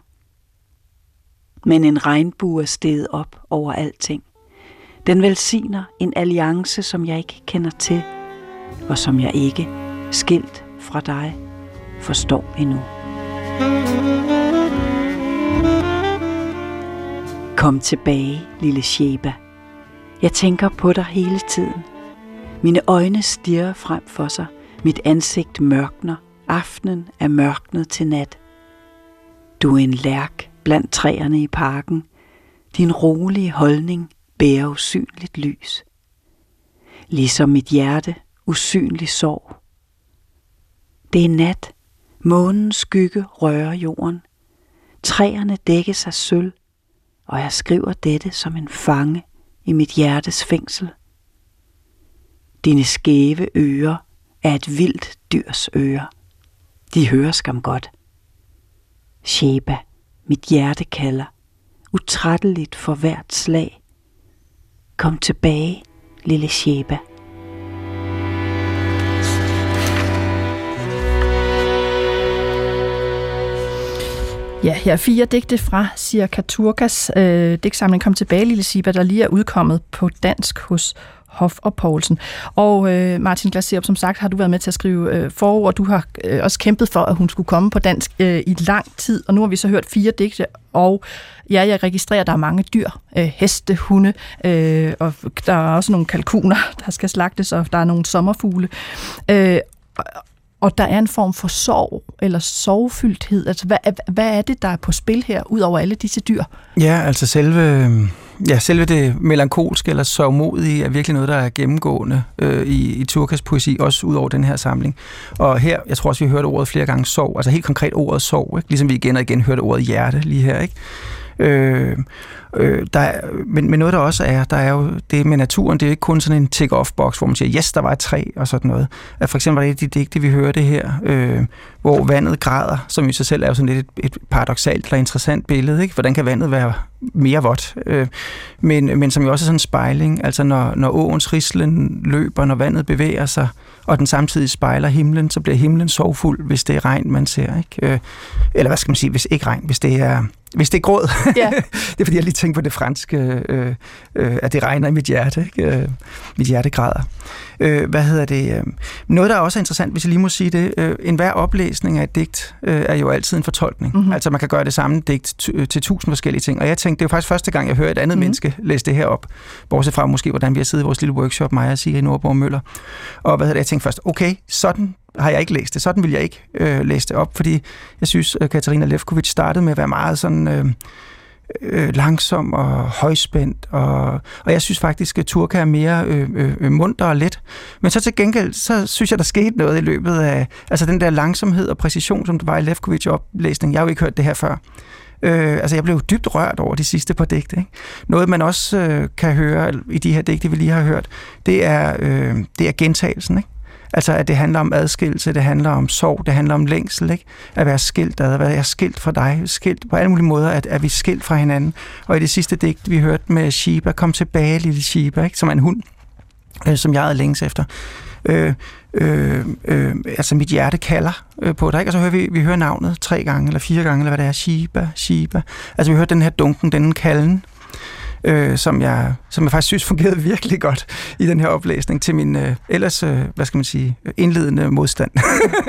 Men en regnbue er steget op over alting. Den velsigner en alliance, som jeg ikke kender til, og som jeg ikke, skilt fra dig, forstår endnu. Kom tilbage, lille Sheba. Jeg tænker på dig hele tiden. Mine øjne stirrer frem for sig. Mit ansigt mørkner. Aftenen er mørknet til nat. Du er en lærk blandt træerne i parken. Din rolige holdning bærer usynligt lys. Ligesom mit hjerte usynlig sorg. Det er nat. Månens skygge rører jorden. Træerne dækkes af sølv, og jeg skriver dette som en fange i mit hjertes fængsel. Dine skæve ører er et vildt dyrs ører. De hører skam godt. Sheba, mit hjerte kalder, utrætteligt for hvert slag. Kom tilbage, lille Sheba. Ja, her er fire digte fra Sirka Turkas øh, digtsamling Kom tilbage, lille Siba, der lige er udkommet på dansk hos Hof og Poulsen. Og øh, Martin Glaserup, som sagt, har du været med til at skrive øh, forord. Du har øh, også kæmpet for, at hun skulle komme på dansk øh, i lang tid. Og nu har vi så hørt fire digte, og ja, jeg registrerer, at der er mange dyr. Øh, heste, hunde, øh, og der er også nogle kalkuner, der skal slagtes, og der er nogle sommerfugle. Øh, og der er en form for sorg eller sorgfyldthed. Altså, hvad, hvad er det, der er på spil her, ud over alle disse dyr? Ja, altså selve, ja, selve det melankolske eller sørgmodige er virkelig noget, der er gennemgående øh, i, i Turkas poesi, også ud over den her samling. Og her, jeg tror også, vi hørte ordet flere gange sorg, altså helt konkret ordet sorg, ikke? ligesom vi igen og igen hørte ordet hjerte lige her. Ikke? Øh, øh, der er, men, men noget der også er, der er jo det med naturen, det er ikke kun sådan en tick-off-boks, hvor man siger, yes, der var et træ og sådan noget. At for eksempel var det et af de digte, vi hørte her, øh, hvor vandet græder, som i sig selv er jo sådan lidt et, et paradoxalt eller interessant billede. Ikke? Hvordan kan vandet være mere vådt? Øh, men, men som jo også er sådan en spejling, altså når, når åens rislen løber, når vandet bevæger sig, og den samtidig spejler himlen, så bliver himlen sorgfuld, hvis det er regn, man ser. Ikke? Øh, eller hvad skal man sige, hvis ikke regn, hvis det er, hvis det er gråd. Ja. det er fordi, jeg lige tænker på det franske, øh, øh, at det regner i mit hjerte. Ikke? Øh, mit hjerte græder. Øh, hvad hedder det? Øh, noget, der er også er interessant, hvis jeg lige må sige det, øh, en hver oplæsning af et digt øh, er jo altid en fortolkning. Mm-hmm. Altså man kan gøre det samme digt til tusind forskellige ting. Og jeg tænkte, det er jo faktisk første gang, jeg hører et andet mm-hmm. menneske læse det her op. Bortset fra måske, hvordan vi har siddet i vores lille workshop, mig og Sigrid Nordborg Møller. Og hvad hedder det? Jeg tænkte først, okay, sådan har jeg ikke læst det. Sådan vil jeg ikke øh, læse det op, fordi jeg synes, at Katarina Lefkovic startede med at være meget sådan... Øh, øh, langsom og højspændt, og, og jeg synes faktisk, at Turka er mere øh, øh, øh, munter og let. Men så til gengæld, så synes jeg, der skete noget i løbet af, altså den der langsomhed og præcision, som der var i Lefkovic oplæsning. Jeg har jo ikke hørt det her før. Øh, altså jeg blev dybt rørt over de sidste par digte. Ikke? Noget man også øh, kan høre i de her digte, vi lige har hørt, det er, øh, det er gentagelsen. Ikke? Altså, at det handler om adskillelse, det handler om sorg, det handler om længsel, ikke? At være skilt ad, at være skilt fra dig, skilt på alle mulige måder, at, at vi er skilt fra hinanden. Og i det sidste digt, vi hørte med Shiba, kom tilbage, lille Shiba, ikke? Som er en hund, øh, som jeg havde længes efter. Øh, øh, øh, altså mit hjerte kalder øh, på dig, ikke? og så hører vi, vi hører navnet tre gange, eller fire gange, eller hvad det er, Shiba, Shiba. Altså vi hører den her dunken, den kalden, øh, som, jeg, som jeg faktisk synes fungerede virkelig godt i den her oplæsning til min øh, ellers, øh, hvad skal man sige, indledende modstand.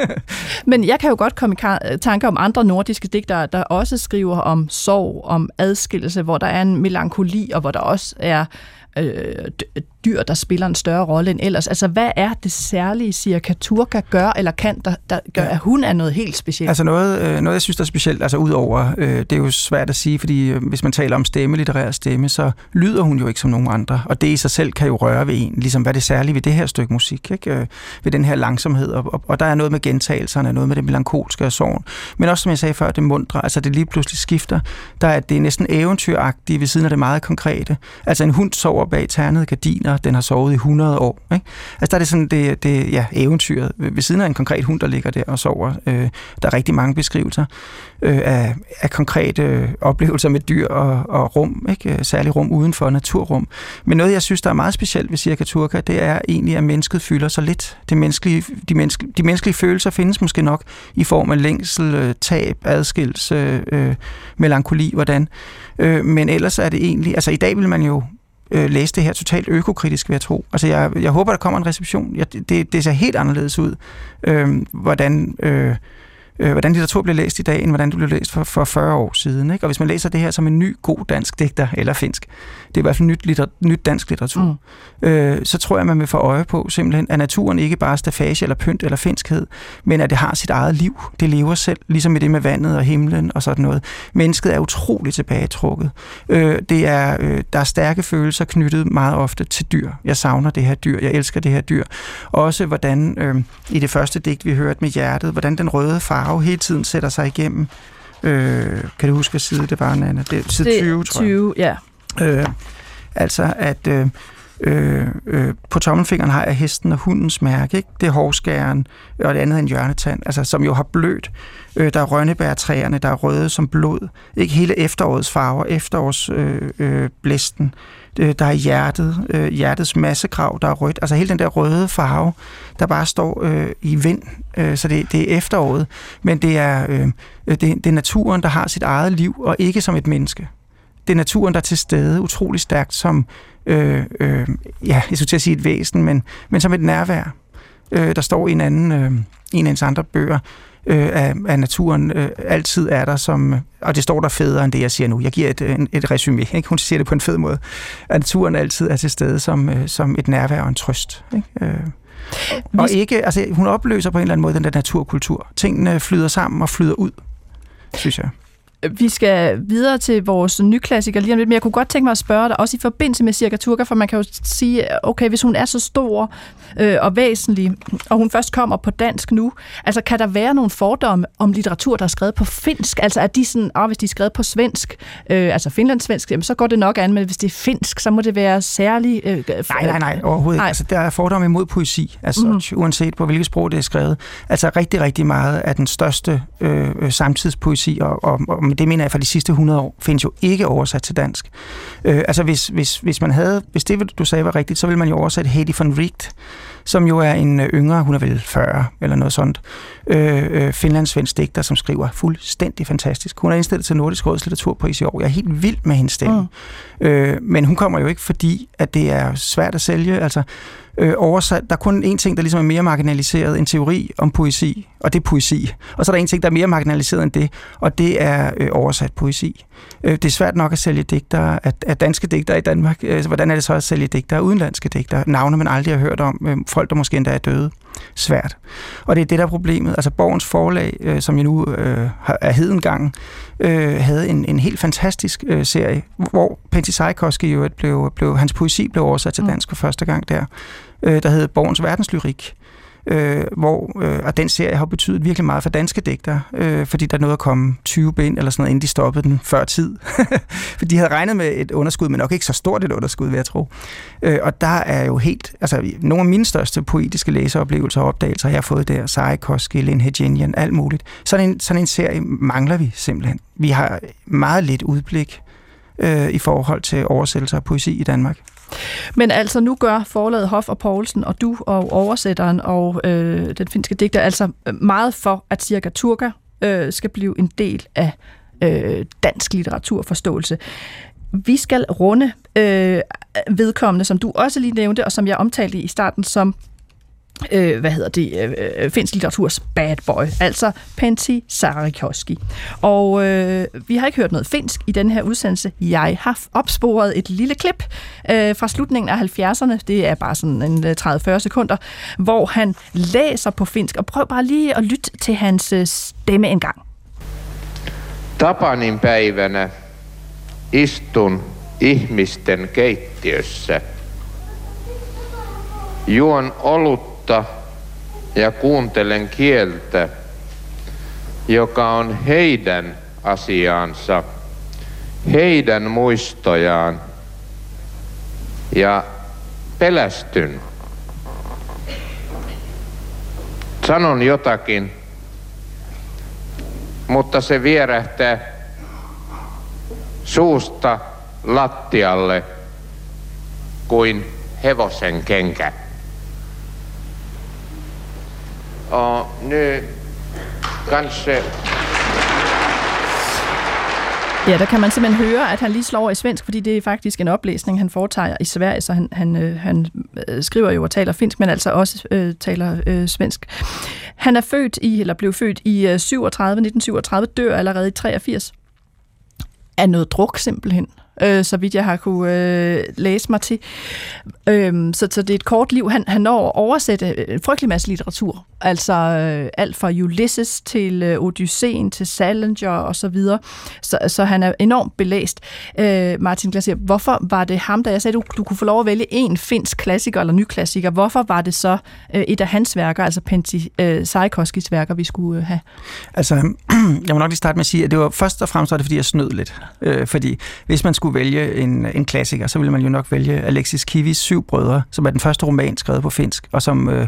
Men jeg kan jo godt komme i øh, tanke om andre nordiske digtere, der også skriver om sorg, om adskillelse, hvor der er en melankoli, og hvor der også er øh, dyr, der spiller en større rolle end ellers. Altså, hvad er det særlige, siger Katurka gør, eller kan, der, der gør, at hun er noget helt specielt? Altså noget, øh, noget jeg synes, der er specielt, altså udover, øh, det er jo svært at sige, fordi øh, hvis man taler om stemme, litterær stemme, så lyder hun jo ikke som nogen andre, og det i sig selv kan jo røre ved en, ligesom hvad det særlige ved det her stykke musik, ikke? Øh, ved den her langsomhed, og, og, og der er noget med gentagelserne, noget med det melankolske og sorgen, men også som jeg sagde før, det mundre, altså det lige pludselig skifter, der er det er næsten eventyragtigt ved siden af det meget konkrete. Altså en hund sover bag ternede gardiner, den har sovet i 100 år. Ikke? Altså der er det sådan, det, det ja, eventyret. Ved siden af en konkret hund, der ligger der og sover, øh, der er rigtig mange beskrivelser øh, af, af konkrete øh, oplevelser med dyr og, og rum, ikke? Øh, særlig rum uden for naturrum. Men noget, jeg synes, der er meget specielt ved Cirka Turka, det er egentlig, at mennesket fylder så lidt. Det menneskelige, de, menneskelige, de menneskelige følelser findes måske nok i form af længsel, øh, tab, adskillelse, øh, øh, melankoli, hvordan. Øh, men ellers er det egentlig, altså i dag vil man jo øh, læse det her totalt økokritisk, vil jeg tro. Altså, jeg, jeg håber, der kommer en reception. Jeg, det, det ser helt anderledes ud, øh, hvordan... Øh, øh, hvordan litteratur bliver læst i dag, end hvordan det blev læst for, for 40 år siden. Ikke? Og hvis man læser det her som en ny, god dansk digter, eller finsk, det er i hvert fald nyt, litter, nyt dansk litteratur, mm. øh, så tror jeg, man vil få øje på simpelthen, at naturen ikke bare er stafage eller pynt eller finskhed, men at det har sit eget liv. Det lever selv, ligesom med det med vandet og himlen og sådan noget. Mennesket er utroligt tilbagetrukket. Øh, det er, øh, der er stærke følelser knyttet meget ofte til dyr. Jeg savner det her dyr, jeg elsker det her dyr. Også hvordan, øh, i det første digt, vi hørte med hjertet, hvordan den røde farve hele tiden sætter sig igennem. Øh, kan du huske, hvad side det var, Nana? Det side det 20, tror 20, jeg. ja. Øh, altså, at øh, øh, øh, på tommelfingeren har jeg hesten og hundens mærke. Ikke? Det er hårskæren, og det andet er en hjørnetand, altså, som jo har blødt. Øh, der er rønnebærtræerne, der er røde som blod. Ikke hele efterårets farver, efterårsblæsten. Øh, øh, blæsten. Øh, der er hjertet, øh, hjertets massegrav, der er rødt. Altså hele den der røde farve, der bare står øh, i vind. Øh, så det, det er efteråret. Men det er, øh, øh det, det er naturen, der har sit eget liv, og ikke som et menneske. Det er naturen, der er til stede utrolig stærkt som, øh, øh, ja, jeg skulle til at sige et væsen, men, men som et nærvær. Øh, der står i en anden, øh, en af ens andre bøger, øh, af, af naturen øh, altid er der som, og det står der federe end det, jeg siger nu. Jeg giver et, et, et resume, ikke? hun siger det på en fed måde, at naturen altid er til stede som, øh, som et nærvær og en trøst. Ikke? Øh. Og ikke, altså, hun opløser på en eller anden måde den der naturkultur. Tingene flyder sammen og flyder ud, synes jeg. Vi skal videre til vores nyklassiker lige om lidt, men jeg kunne godt tænke mig at spørge dig, også i forbindelse med Cirka Turka, for man kan jo sige, okay, hvis hun er så stor øh, og væsentlig, og hun først kommer på dansk nu, altså kan der være nogle fordomme om litteratur, der er skrevet på finsk? Altså er de sådan, oh, hvis de er skrevet på svensk, øh, altså finlandssvensk, jamen, så går det nok an, men hvis det er finsk, så må det være særligt... Øh, nej, nej, nej, overhovedet nej. ikke. Altså, der er fordomme imod poesi, altså, mm. uanset på hvilket sprog det er skrevet. Altså rigtig, rigtig meget af den største øh, øh samtidspoesi og, og, og men det mener jeg for de sidste 100 år, findes jo ikke oversat til dansk. Øh, altså hvis, hvis, hvis man havde, hvis det du sagde var rigtigt, så ville man jo oversætte Hedy von Riecht, som jo er en øh, yngre, hun er vel 40 eller noget sånt, øh, øh, finlandssvensk digter, som skriver fuldstændig fantastisk. Hun er indstillet til Nordisk Råds litteraturpris i år. Jeg er helt vild med hendes stemme. Mm. Øh, men hun kommer jo ikke, fordi at det er svært at sælge. Altså, øh, oversat. Der er kun en ting, der ligesom er mere marginaliseret, en teori om poesi, og det er poesi. Og så er der en ting, der er mere marginaliseret end det, og det er øh, oversat poesi. Øh, det er svært nok at sælge digter, at, at danske digter i Danmark. Øh, hvordan er det så at sælge digter af udenlandske digter? Navne, man aldrig har hørt om. Øh, folk, der måske endda er døde. Svært. Og det er det, der er problemet. Altså Borgens forlag, øh, som jeg nu øh, er hedengang, øh, havde en, en helt fantastisk øh, serie, hvor Pentti Sajkoski jo blev, blev, hans poesi blev oversat til mm. dansk for første gang der, øh, der hed Borgens verdenslyrik øh, hvor, øh, og den serie har betydet virkelig meget for danske digtere, øh, fordi der nåede at komme 20 bind eller sådan noget, inden de stoppede den før tid. for de havde regnet med et underskud, men nok ikke så stort et underskud, vil jeg tro. Øh, og der er jo helt, altså nogle af mine største poetiske læseoplevelser og opdagelser, jeg har fået der, Sarikoski, Lin Hejinian, alt muligt. Sådan en, sådan en serie mangler vi simpelthen. Vi har meget lidt udblik øh, i forhold til oversættelser af poesi i Danmark. Men altså, nu gør forlaget Hoff og Poulsen, og du og oversætteren og øh, den finske digter, altså øh, meget for, at Cirka Turka øh, skal blive en del af øh, dansk litteraturforståelse. Vi skal runde øh, vedkommende, som du også lige nævnte, og som jeg omtalte i starten, som øh, hvad hedder det, øh, øh, finsk litteraturs bad boy, altså Pentti Sarikoski. Og øh, vi har ikke hørt noget finsk i den her udsendelse. Jeg har opsporet et lille klip øh, fra slutningen af 70'erne, det er bare sådan en øh, 30-40 sekunder, hvor han læser på finsk, og prøv bare lige at lytte til hans øh, stemme en gang. Tapanin päivänä istun ihmisten keittiössä. Juon olut kautta ja kuuntelen kieltä, joka on heidän asiaansa, heidän muistojaan ja pelästyn. Sanon jotakin, mutta se vierähtää suusta lattialle kuin hevosen kenkä. Og nu kanske... Ja, der kan man simpelthen høre, at han lige slår over i svensk, fordi det er faktisk en oplæsning, han foretager i Sverige, så han, han, øh, han øh, skriver jo og taler finsk, men altså også øh, taler øh, svensk. Han er født i, eller blev født i øh, 37, 1937, dør allerede i 83 af noget druk simpelthen øh, så vidt jeg har kunne øh, læse mig til. Øh, så, så det er et kort liv. Han, han når at oversætte øh, en frygtelig masse litteratur. Altså øh, alt fra Ulysses til øh, Odysseen til Salinger og så videre. Så, så han er enormt belæst. Øh, Martin Glaser, hvorfor var det ham, da jeg sagde, du, du kunne få lov at vælge en finsk klassiker eller ny klassiker, hvorfor var det så øh, et af hans værker, altså Pentti øh, Sarikoskis værker, vi skulle øh, have? Altså, jeg må nok lige starte med at sige, at det var først og fremmest var det, fordi jeg snød lidt. Øh, fordi hvis man skulle skulle vælge en, en klassiker, så ville man jo nok vælge Alexis Kivis Syv Brødre, som er den første roman skrevet på finsk, og som øh,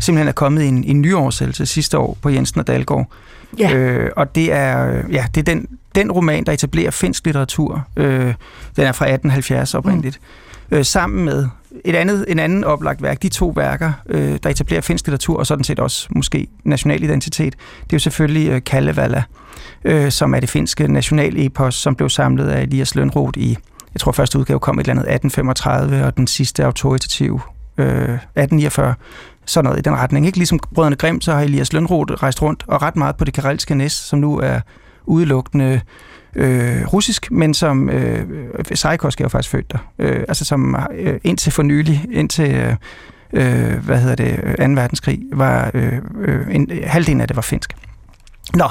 simpelthen er kommet i en, en ny oversættelse sidste år på Jensen og Dalgaard. Ja. Øh, og det er, ja, det er den, den roman, der etablerer finsk litteratur. Øh, den er fra 1870 oprindeligt. Mm. Øh, sammen med et andet, en anden oplagt værk, de to værker, øh, der etablerer finsk litteratur, og sådan set også måske national identitet, det er jo selvfølgelig øh, Kalevala, øh, som er det finske nationalepos, som blev samlet af Elias Lønroth i, jeg tror første udgave kom et eller andet 1835, og den sidste autoritativ øh, 1849 sådan noget i den retning. Ikke ligesom Brødrene Grimm, så har Elias Lønroth rejst rundt og ret meget på det karelske næs, som nu er udelukkende øh, russisk, men som øh, Sarikoski er jo faktisk født der. Øh, altså som øh, indtil for nylig, indtil øh, øh hvad hedder det, øh, 2. verdenskrig, var øh, øh, en, halvdelen af det var finsk. Nå,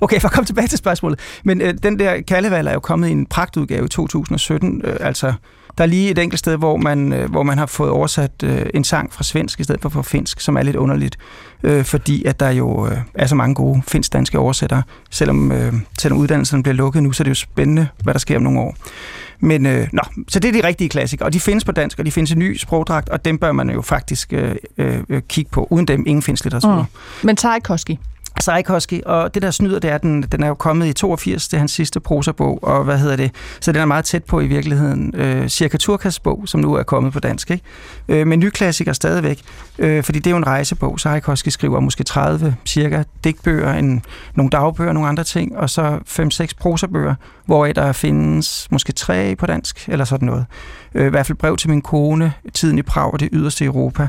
okay, for at komme tilbage til spørgsmålet. Men øh, den der Kalleval er jo kommet i en pragtudgave i 2017, øh, altså der er lige et enkelt sted, hvor man, øh, hvor man har fået oversat øh, en sang fra svensk i stedet for fra finsk, som er lidt underligt, øh, fordi at der jo øh, er så mange gode finsk-danske oversættere. Selvom, øh, selvom uddannelsen bliver lukket nu, så er det jo spændende, hvad der sker om nogle år. Men øh, nå, så det er de rigtige klassikere, og de findes på dansk, og de findes i ny sprogdragt, og dem bør man jo faktisk øh, øh, øh kigge på. Uden dem, ingen finsk litteratur. Mm. Men Tarkovsky? Saikoski, og det der snyder, det er, den, den er jo kommet i 82, det er hans sidste prosabog, og hvad hedder det, så den er meget tæt på i virkeligheden øh, Cirka Turkas bog, som nu er kommet på dansk, ikke? Øh, men ny klassiker stadigvæk, øh, fordi det er jo en rejsebog, Sarikoski skriver måske 30 cirka digtbøger, en, nogle dagbøger, nogle andre ting, og så 5-6 prosabøger, hvor der findes måske tre på dansk, eller sådan noget. Øh, I hvert fald brev til min kone, Tiden i Prag og det yderste Europa.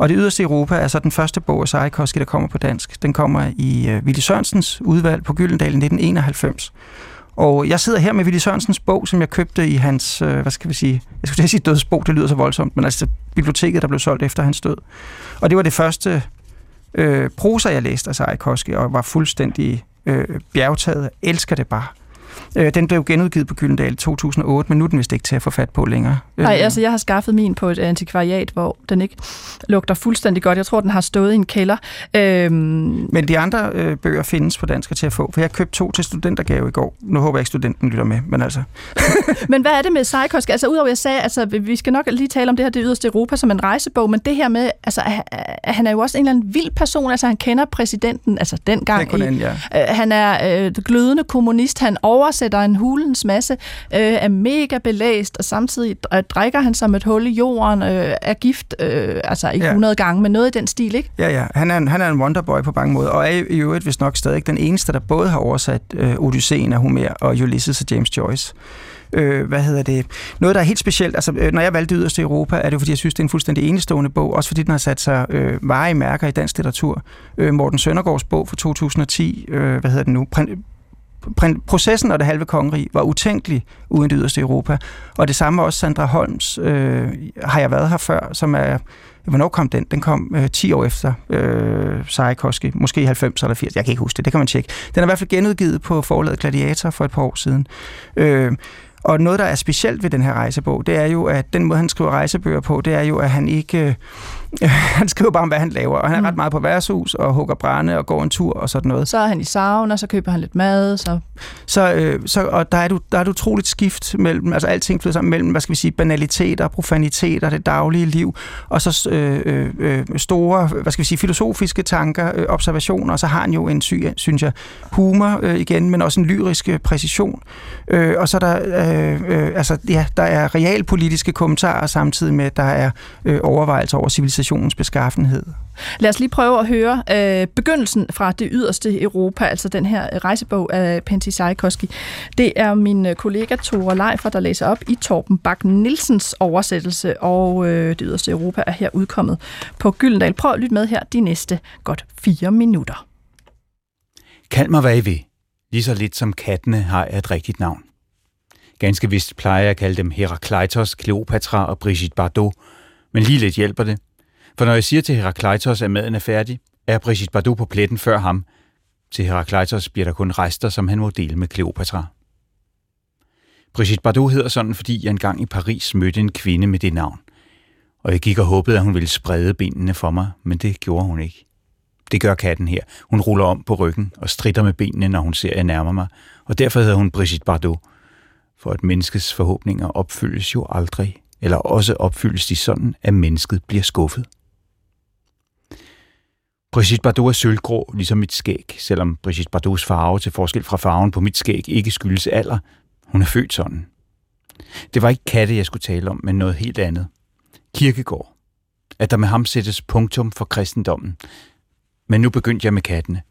Og det yderste Europa er så den første bog af Sarikoski, der kommer på dansk. Den kommer i uh, Willy Sørensens udvalg på Gyldendal i 1991. Og jeg sidder her med Willy Sørensens bog, som jeg købte i hans, uh, hvad skal vi sige, jeg skulle sige dødsbog, det lyder så voldsomt, men altså biblioteket, der blev solgt efter hans død. Og det var det første uh, prosa, jeg læste af Sarikoski, og var fuldstændig uh, bjergtaget. Jeg elsker det bare. Øh, den blev genudgivet på Gyldendal i 2008, men nu er den vist ikke til at få fat på længere. Nej, Øh, altså jeg har skaffet min på et antikvariat, hvor den ikke lugter fuldstændig godt. Jeg tror, den har stået i en kælder. Øhm, Men de andre øh, bøger findes på dansk til at få, for jeg købte to til studentergave i går. Nu håber jeg ikke, studenten lytter med, men altså... men hvad er det med Tchaikovsky? Altså udover jeg sagde, altså vi skal nok lige tale om det her, det yderste Europa som en rejsebog, men det her med, altså han er jo også en eller anden vild person, altså han kender præsidenten, altså dengang. Kun i, ja. øh, han er øh, glødende kommunist, han oversætter en hulens masse, øh, er mega belæst, og samtidig øh, drikker han som et hul i jorden, øh, er gift, øh, altså ikke Ja. 100 gange, men noget i den stil, ikke? Ja, ja. Han er, en, han er en wonderboy på mange måder, og er i øvrigt vist nok stadig den eneste, der både har oversat øh, Odysseen af Homer og Ulysses af James Joyce. Øh, hvad hedder det? Noget, der er helt specielt, altså øh, når jeg valgte Yderste Europa, er det jo, fordi jeg synes, det er en fuldstændig enestående bog, også fordi den har sat sig øh, varige mærker i dansk litteratur. Øh, Morten Søndergaards bog fra 2010, øh, hvad hedder den nu? Prin- Processen og det halve kongerige var utænkelig uden det yderste Europa. Og det samme også Sandra Holms, øh, har jeg været her før, som er Hvornår kom den? Den kom øh, 10 år efter øh, Tchaikovsky, måske 90 eller 80, jeg kan ikke huske det, det kan man tjekke. Den er i hvert fald genudgivet på forlaget Gladiator for et par år siden. Øh, og noget, der er specielt ved den her rejsebog, det er jo, at den måde, han skriver rejsebøger på, det er jo, at han ikke... Øh, han skriver bare om, hvad han laver, og han er Mm. ret meget på værtshus og hugger brænde og går en tur og sådan noget. Så er han i sauna, så køber han lidt mad, så Så, øh, så og der er, du, der er et utroligt skift mellem, altså alting flyder sammen mellem, hvad skal vi sige, banaliteter, profaniteter, det daglige liv, og så øh, øh, øh, store, hvad skal vi sige, filosofiske tanker, øh, observationer, og så har han jo en, sy, synes jeg, humor øh, igen, men også en lyrisk øh, præcision. Øh, og så er der, øh, øh, altså, ja, der er realpolitiske kommentarer samtidig med, at der er øh, overvejelser over civilisationens beskaffenhed. Lad os lige prøve at høre øh, begyndelsen fra det yderste Europa, altså den her øh, rejsebog af Pentti Tchaikovsky. Det er min øh, kollega Tore Leifer, der læser op i Torben Bak Nielsens oversættelse, og øh, det yderste Europa er her udkommet på Gyldendal. Prøv at lytte med her de næste godt fire minutter. Kald mig hvad I vil. Lige så lidt som kattene har jeg et rigtigt navn. Ganske vist plejer jeg at kalde dem Herakleitos, Kleopatra og Brigitte Bardot, men lige lidt hjælper det. For når jeg siger til Herakleitos, at maden er færdig, er Brigitte Bardot på pletten før ham. Til Herakleitos bliver der kun rester, som han må dele med Kleopatra. Brigitte Bardot hedder sådan, fordi jeg engang i Paris mødte en kvinde med det navn. Og jeg gik og håbede, at hun ville sprede benene for mig, men det gjorde hun ikke. Det gør katten her. Hun ruller om på ryggen og stritter med benene, når hun ser, at jeg nærmer mig. Og derfor hedder hun Brigitte Bardot. For at menneskets forhåbninger opfyldes jo aldrig, eller også opfyldes de sådan, at mennesket bliver skuffet. Brigitte Bardot er sølvgrå, ligesom mit skæg, selvom Brigitte Bardots farve til forskel fra farven på mit skæg ikke skyldes alder. Hun er født sådan. Det var ikke katte, jeg skulle tale om, men noget helt andet. Kirkegård. At der med ham sættes punktum for kristendommen. Men nu begyndte jeg med kattene.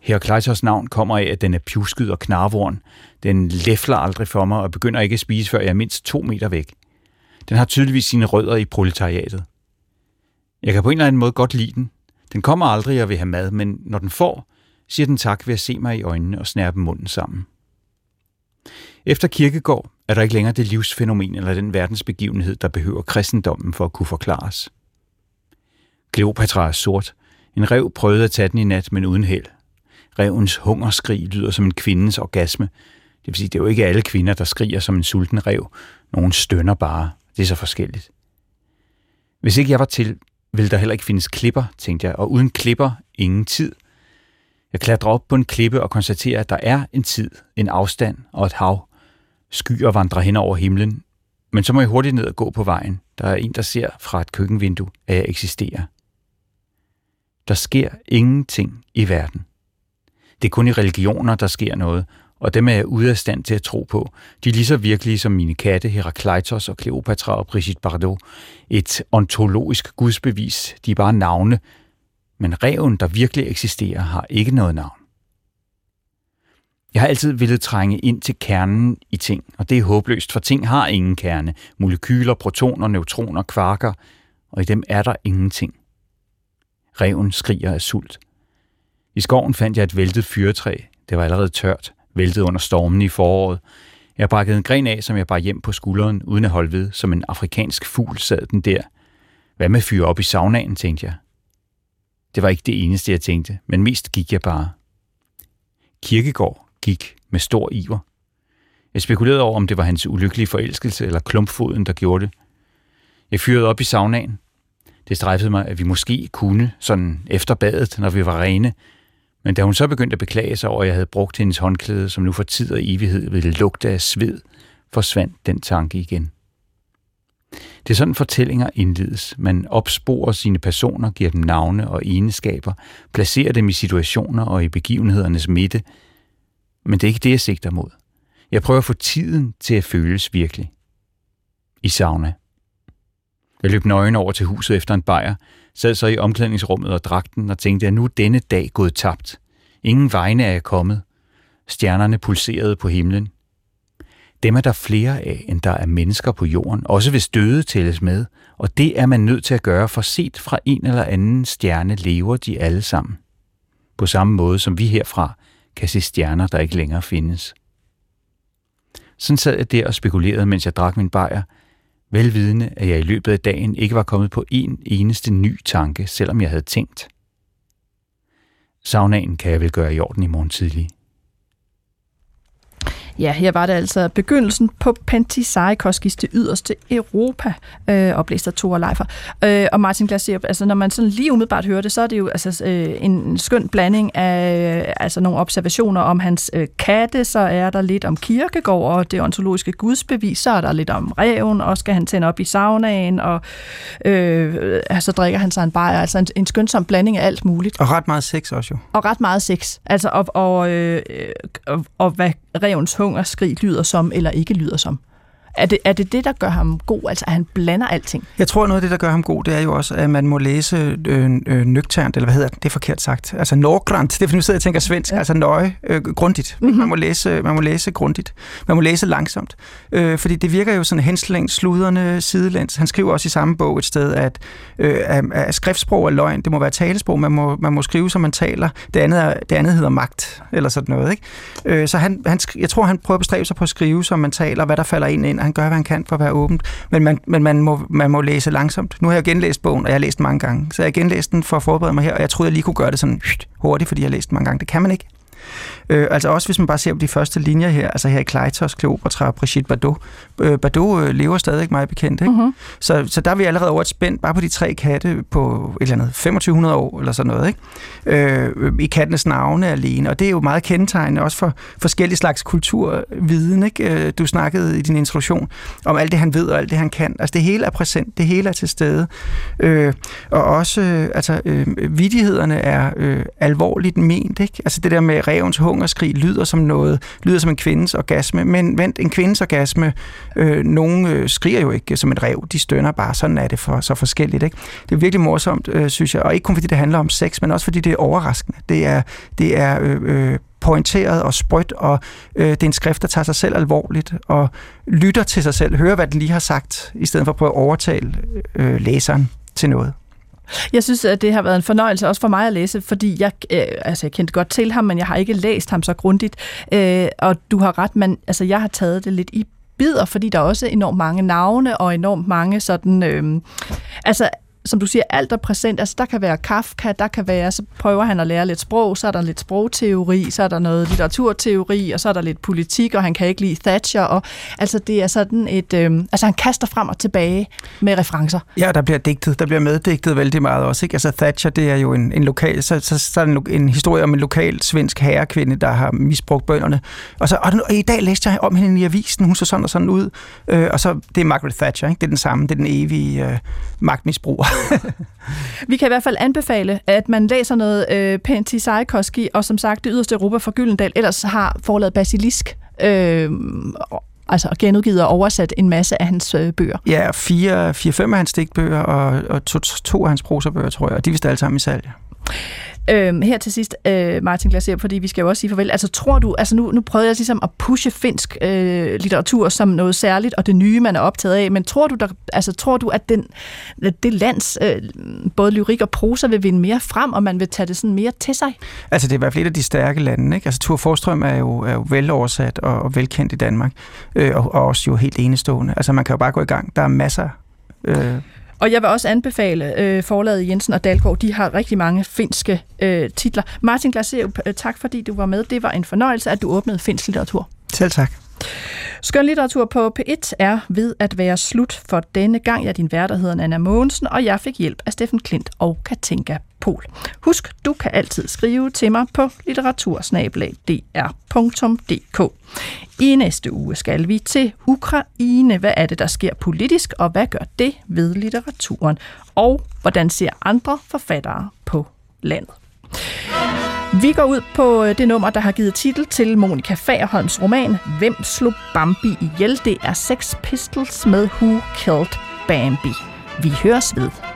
Herakleitos navn kommer af, at den er pjusket og knarvorn. Den læfler aldrig for mig og begynder ikke at spise, før jeg er mindst to meter væk. Den har tydeligvis sine rødder i proletariatet. Jeg kan på en eller anden måde godt lide den. Den kommer aldrig og vil have mad, men når den får, siger den tak ved at se mig i øjnene og snærpe munden sammen. Efter kirkegård er der ikke længere det livsfænomen eller den verdensbegivenhed, der behøver kristendommen for at kunne forklares. Kleopatra er sort. En rev prøvede at tage den i nat, men uden held. Revens hungerskrig lyder som en kvindens orgasme. Det vil sige, det er jo ikke alle kvinder, der skriger som en sulten rev. Nogen stønner bare. Det er så forskelligt. Hvis ikke jeg var til, vil der heller ikke findes klipper, tænkte jeg, og uden klipper, ingen tid. Jeg klatrer op på en klippe og konstaterer, at der er en tid, en afstand og et hav. Skyer vandrer hen over himlen, men så må jeg hurtigt ned og gå på vejen. Der er en, der ser fra et køkkenvindue, at jeg eksisterer. Der sker ingenting i verden. Det er kun i religioner, der sker noget, og dem er jeg ude af stand til at tro på. De er lige så virkelige som mine katte, Herakleitos og Kleopatra og Brigitte Bardot. Et ontologisk gudsbevis, de er bare navne, men reven, der virkelig eksisterer, har ikke noget navn. Jeg har altid ville trænge ind til kernen i ting, og det er håbløst, for ting har ingen kerne. Molekyler, protoner, neutroner, kvarker, og i dem er der ingenting. Reven skriger af sult. I skoven fandt jeg et væltet fyretræ. Det var allerede tørt, væltet under stormen i foråret. Jeg brækkede en gren af, som jeg bar hjem på skulderen, uden at holde ved, som en afrikansk fugl sad den der. Hvad med fyre op i saunaen, tænkte jeg. Det var ikke det eneste, jeg tænkte, men mest gik jeg bare. Kirkegård, gik med stor iver. Jeg spekulerede over, om det var hans ulykkelige forelskelse eller klumpfoden, der gjorde det. Jeg fyrede op i saunaen. Det strejfede mig, at vi måske kunne, sådan efter badet, når vi var rene. Men da hun så begyndte at beklage sig over, at jeg havde brugt hendes håndklæde, som nu for tid og evighed ville lugte af sved, forsvandt den tanke igen. Det er sådan fortællinger indledes. Man opsporer sine personer, giver dem navne og egenskaber, placerer dem i situationer og i begivenhedernes midte. Men det er ikke det, jeg sigter mod. Jeg prøver at få tiden til at føles virkelig. I sauna. Jeg løb nøgen over til huset efter en bajer, sad så i omklædningsrummet og dragten og tænkte, at nu er denne dag gået tabt. Ingen vegne er jeg kommet. Stjernerne pulserede på himlen. Dem er der flere af, end der er mennesker på jorden, også hvis døde tælles med, og det er man nødt til at gøre, for set fra en eller anden stjerne lever de alle sammen. På samme måde som vi herfra kan se stjerner, der ikke længere findes. Sådan sad jeg der og spekulerede, mens jeg drak min bajer, velvidende, at jeg i løbet af dagen ikke var kommet på en eneste ny tanke, selvom jeg havde tænkt. Saunaen kan jeg vel gøre i orden i morgen tidlig. Ja, her var det altså begyndelsen på Pentisarikoskis det yderste Europa, øh, oplæst af Thor Leifer. Øh, og Martin Glacier, altså når man sådan lige umiddelbart hører det, så er det jo altså, øh, en skøn blanding af altså nogle observationer om hans øh, katte, så er der lidt om kirkegård og det ontologiske gudsbevis, så er der lidt om reven, og skal han tænde op i saunaen, og øh, så drikker han sig en bajer, altså en, en skønsom blanding af alt muligt. Og ret meget sex også jo. Og ret meget sex, altså og, og, øh, og, og hvad revens hungerskrig lyder som, eller ikke lyder som. Er det, er det det, der gør ham god? Altså, at han blander alting? Jeg tror, noget af det, der gør ham god, det er jo også, at man må læse øh, øh, nøgternt, eller hvad hedder det? Det er forkert sagt. Altså nordgrant, det er fordi, nu sidder jeg og tænker svensk, ja. altså nøje, øh, grundigt. Mm-hmm. Man, må læse, man må læse grundigt. Man må læse langsomt. Øh, fordi det virker jo sådan henslængt, sluderne, sidelæns. Han skriver også i samme bog et sted, at, øh, at, at skriftsprog er løgn. Det må være talesprog. Man må, man må skrive, som man taler. Det andet, er, det andet hedder magt, eller sådan noget. Ikke? Øh, så han, han, jeg tror, han prøver at bestræbe sig på at skrive, som man taler, hvad der falder ind ind han gør, hvad han kan for at være åbent, men man, men man, må, man må læse langsomt. Nu har jeg genlæst bogen, og jeg har læst den mange gange, så jeg har genlæst den for at forberede mig her, og jeg troede, jeg lige kunne gøre det sådan hurtigt, fordi jeg har læst den mange gange. Det kan man ikke. Øh, altså også hvis man bare ser på de første linjer her, altså her i Kleitos, Kleopatra og Brigitte Bardot. Øh, Bardot øh, lever stadig meget bekendt, ikke? Uh-huh. Så, så der er vi allerede over et spænd, bare på de tre katte på et eller andet 2500 år eller sådan noget, ikke? Øh, I kattenes navne alene, og det er jo meget kendetegnende også for forskellige slags kulturviden, ikke? Øh, du snakkede i din introduktion om alt det, han ved og alt det, han kan. Altså det hele er præsent, det hele er til stede. Øh, og også, øh, altså, øh, vidighederne er øh, alvorligt ment, ikke? Altså det der med revens hungerskrig lyder som noget, lyder som en kvindes orgasme, men vent, en kvindes orgasme, øh, nogen øh, skriger jo ikke som et rev, de stønner bare, sådan er det for så forskelligt, ikke? Det er virkelig morsomt, øh, synes jeg, og ikke kun fordi det handler om sex, men også fordi det er overraskende. Det er, det er øh, øh, pointeret og sprødt, og øh, det er en skrift, der tager sig selv alvorligt, og lytter til sig selv, hører, hvad den lige har sagt, i stedet for at prøve at overtale øh, læseren til noget. Jeg synes, at det har været en fornøjelse også for mig at læse, fordi jeg, øh, altså jeg kendte godt til ham, men jeg har ikke læst ham så grundigt. Øh, og du har ret, men altså, jeg har taget det lidt i bidder, fordi der er også enormt mange navne og enormt mange sådan... Øh, altså som du siger, alt er præsent. Altså, der kan være Kafka, der kan være, så prøver han at lære lidt sprog, så er der lidt sprogteori, så er der noget litteraturteori, og så er der lidt politik, og han kan ikke lide Thatcher. Og, altså, det er sådan et... Øh, altså, han kaster frem og tilbage med referencer. Ja, der bliver digtet. Der bliver meddigtet vældig meget også. Ikke? Altså, Thatcher, det er jo en, en lokal... Så, så, så er en, en historie om en lokal svensk herrekvinde, der har misbrugt bønderne. Og, så, og, og i dag læste jeg om hende i avisen. Hun så sådan og sådan ud. Øh, og så, det er Margaret Thatcher, ikke? Det er den samme. Det er den evige øh, magtmisbruger. Vi kan i hvert fald anbefale, at man læser noget øh, Penti Sarikoski, og som sagt, det yderste Europa fra Gyldendal, ellers har forladet Basilisk, øh, altså genudgivet og oversat en masse af hans øh, bøger. Ja, fire, fire, fem af hans digtbøger, og, og to, to af hans prosabøger, tror jeg, og de er vist alle sammen i salg. Øhm, her til sidst, øh, Martin Glaser, fordi vi skal jo også sige farvel. Altså tror du, altså nu, nu prøvede jeg ligesom at pushe finsk øh, litteratur som noget særligt, og det nye, man er optaget af, men tror du, der, altså, tror du at den, det lands øh, både lyrik og prosa vil vinde mere frem, og man vil tage det sådan mere til sig? Altså det er i hvert fald et af de stærke lande. Ikke? Altså Thor Forstrøm er jo, er jo veloversat og, og velkendt i Danmark, øh, og, og også jo helt enestående. Altså man kan jo bare gå i gang. Der er masser... Øh og jeg vil også anbefale øh, forlaget Jensen og Dalgaard. De har rigtig mange finske øh, titler. Martin Glasev, øh, tak fordi du var med. Det var en fornøjelse, at du åbnede finsk litteratur. Selv tak. Skønlitteratur på P1 er ved at være slut for denne gang. Jeg er din værter hedder Anna Mogensen, og jeg fik hjælp af Steffen Klint og Katinka Pol. Husk, du kan altid skrive til mig på litteratursnablag.dr.dk. I næste uge skal vi til Ukraine. Hvad er det, der sker politisk, og hvad gør det ved litteraturen? Og hvordan ser andre forfattere på landet? Vi går ud på øh, det nummer, der har givet titel til Monika Fagerholms roman Hvem slog Bambi ihjel? Det er Sex Pistols med Who Killed Bambi. Vi høres ved.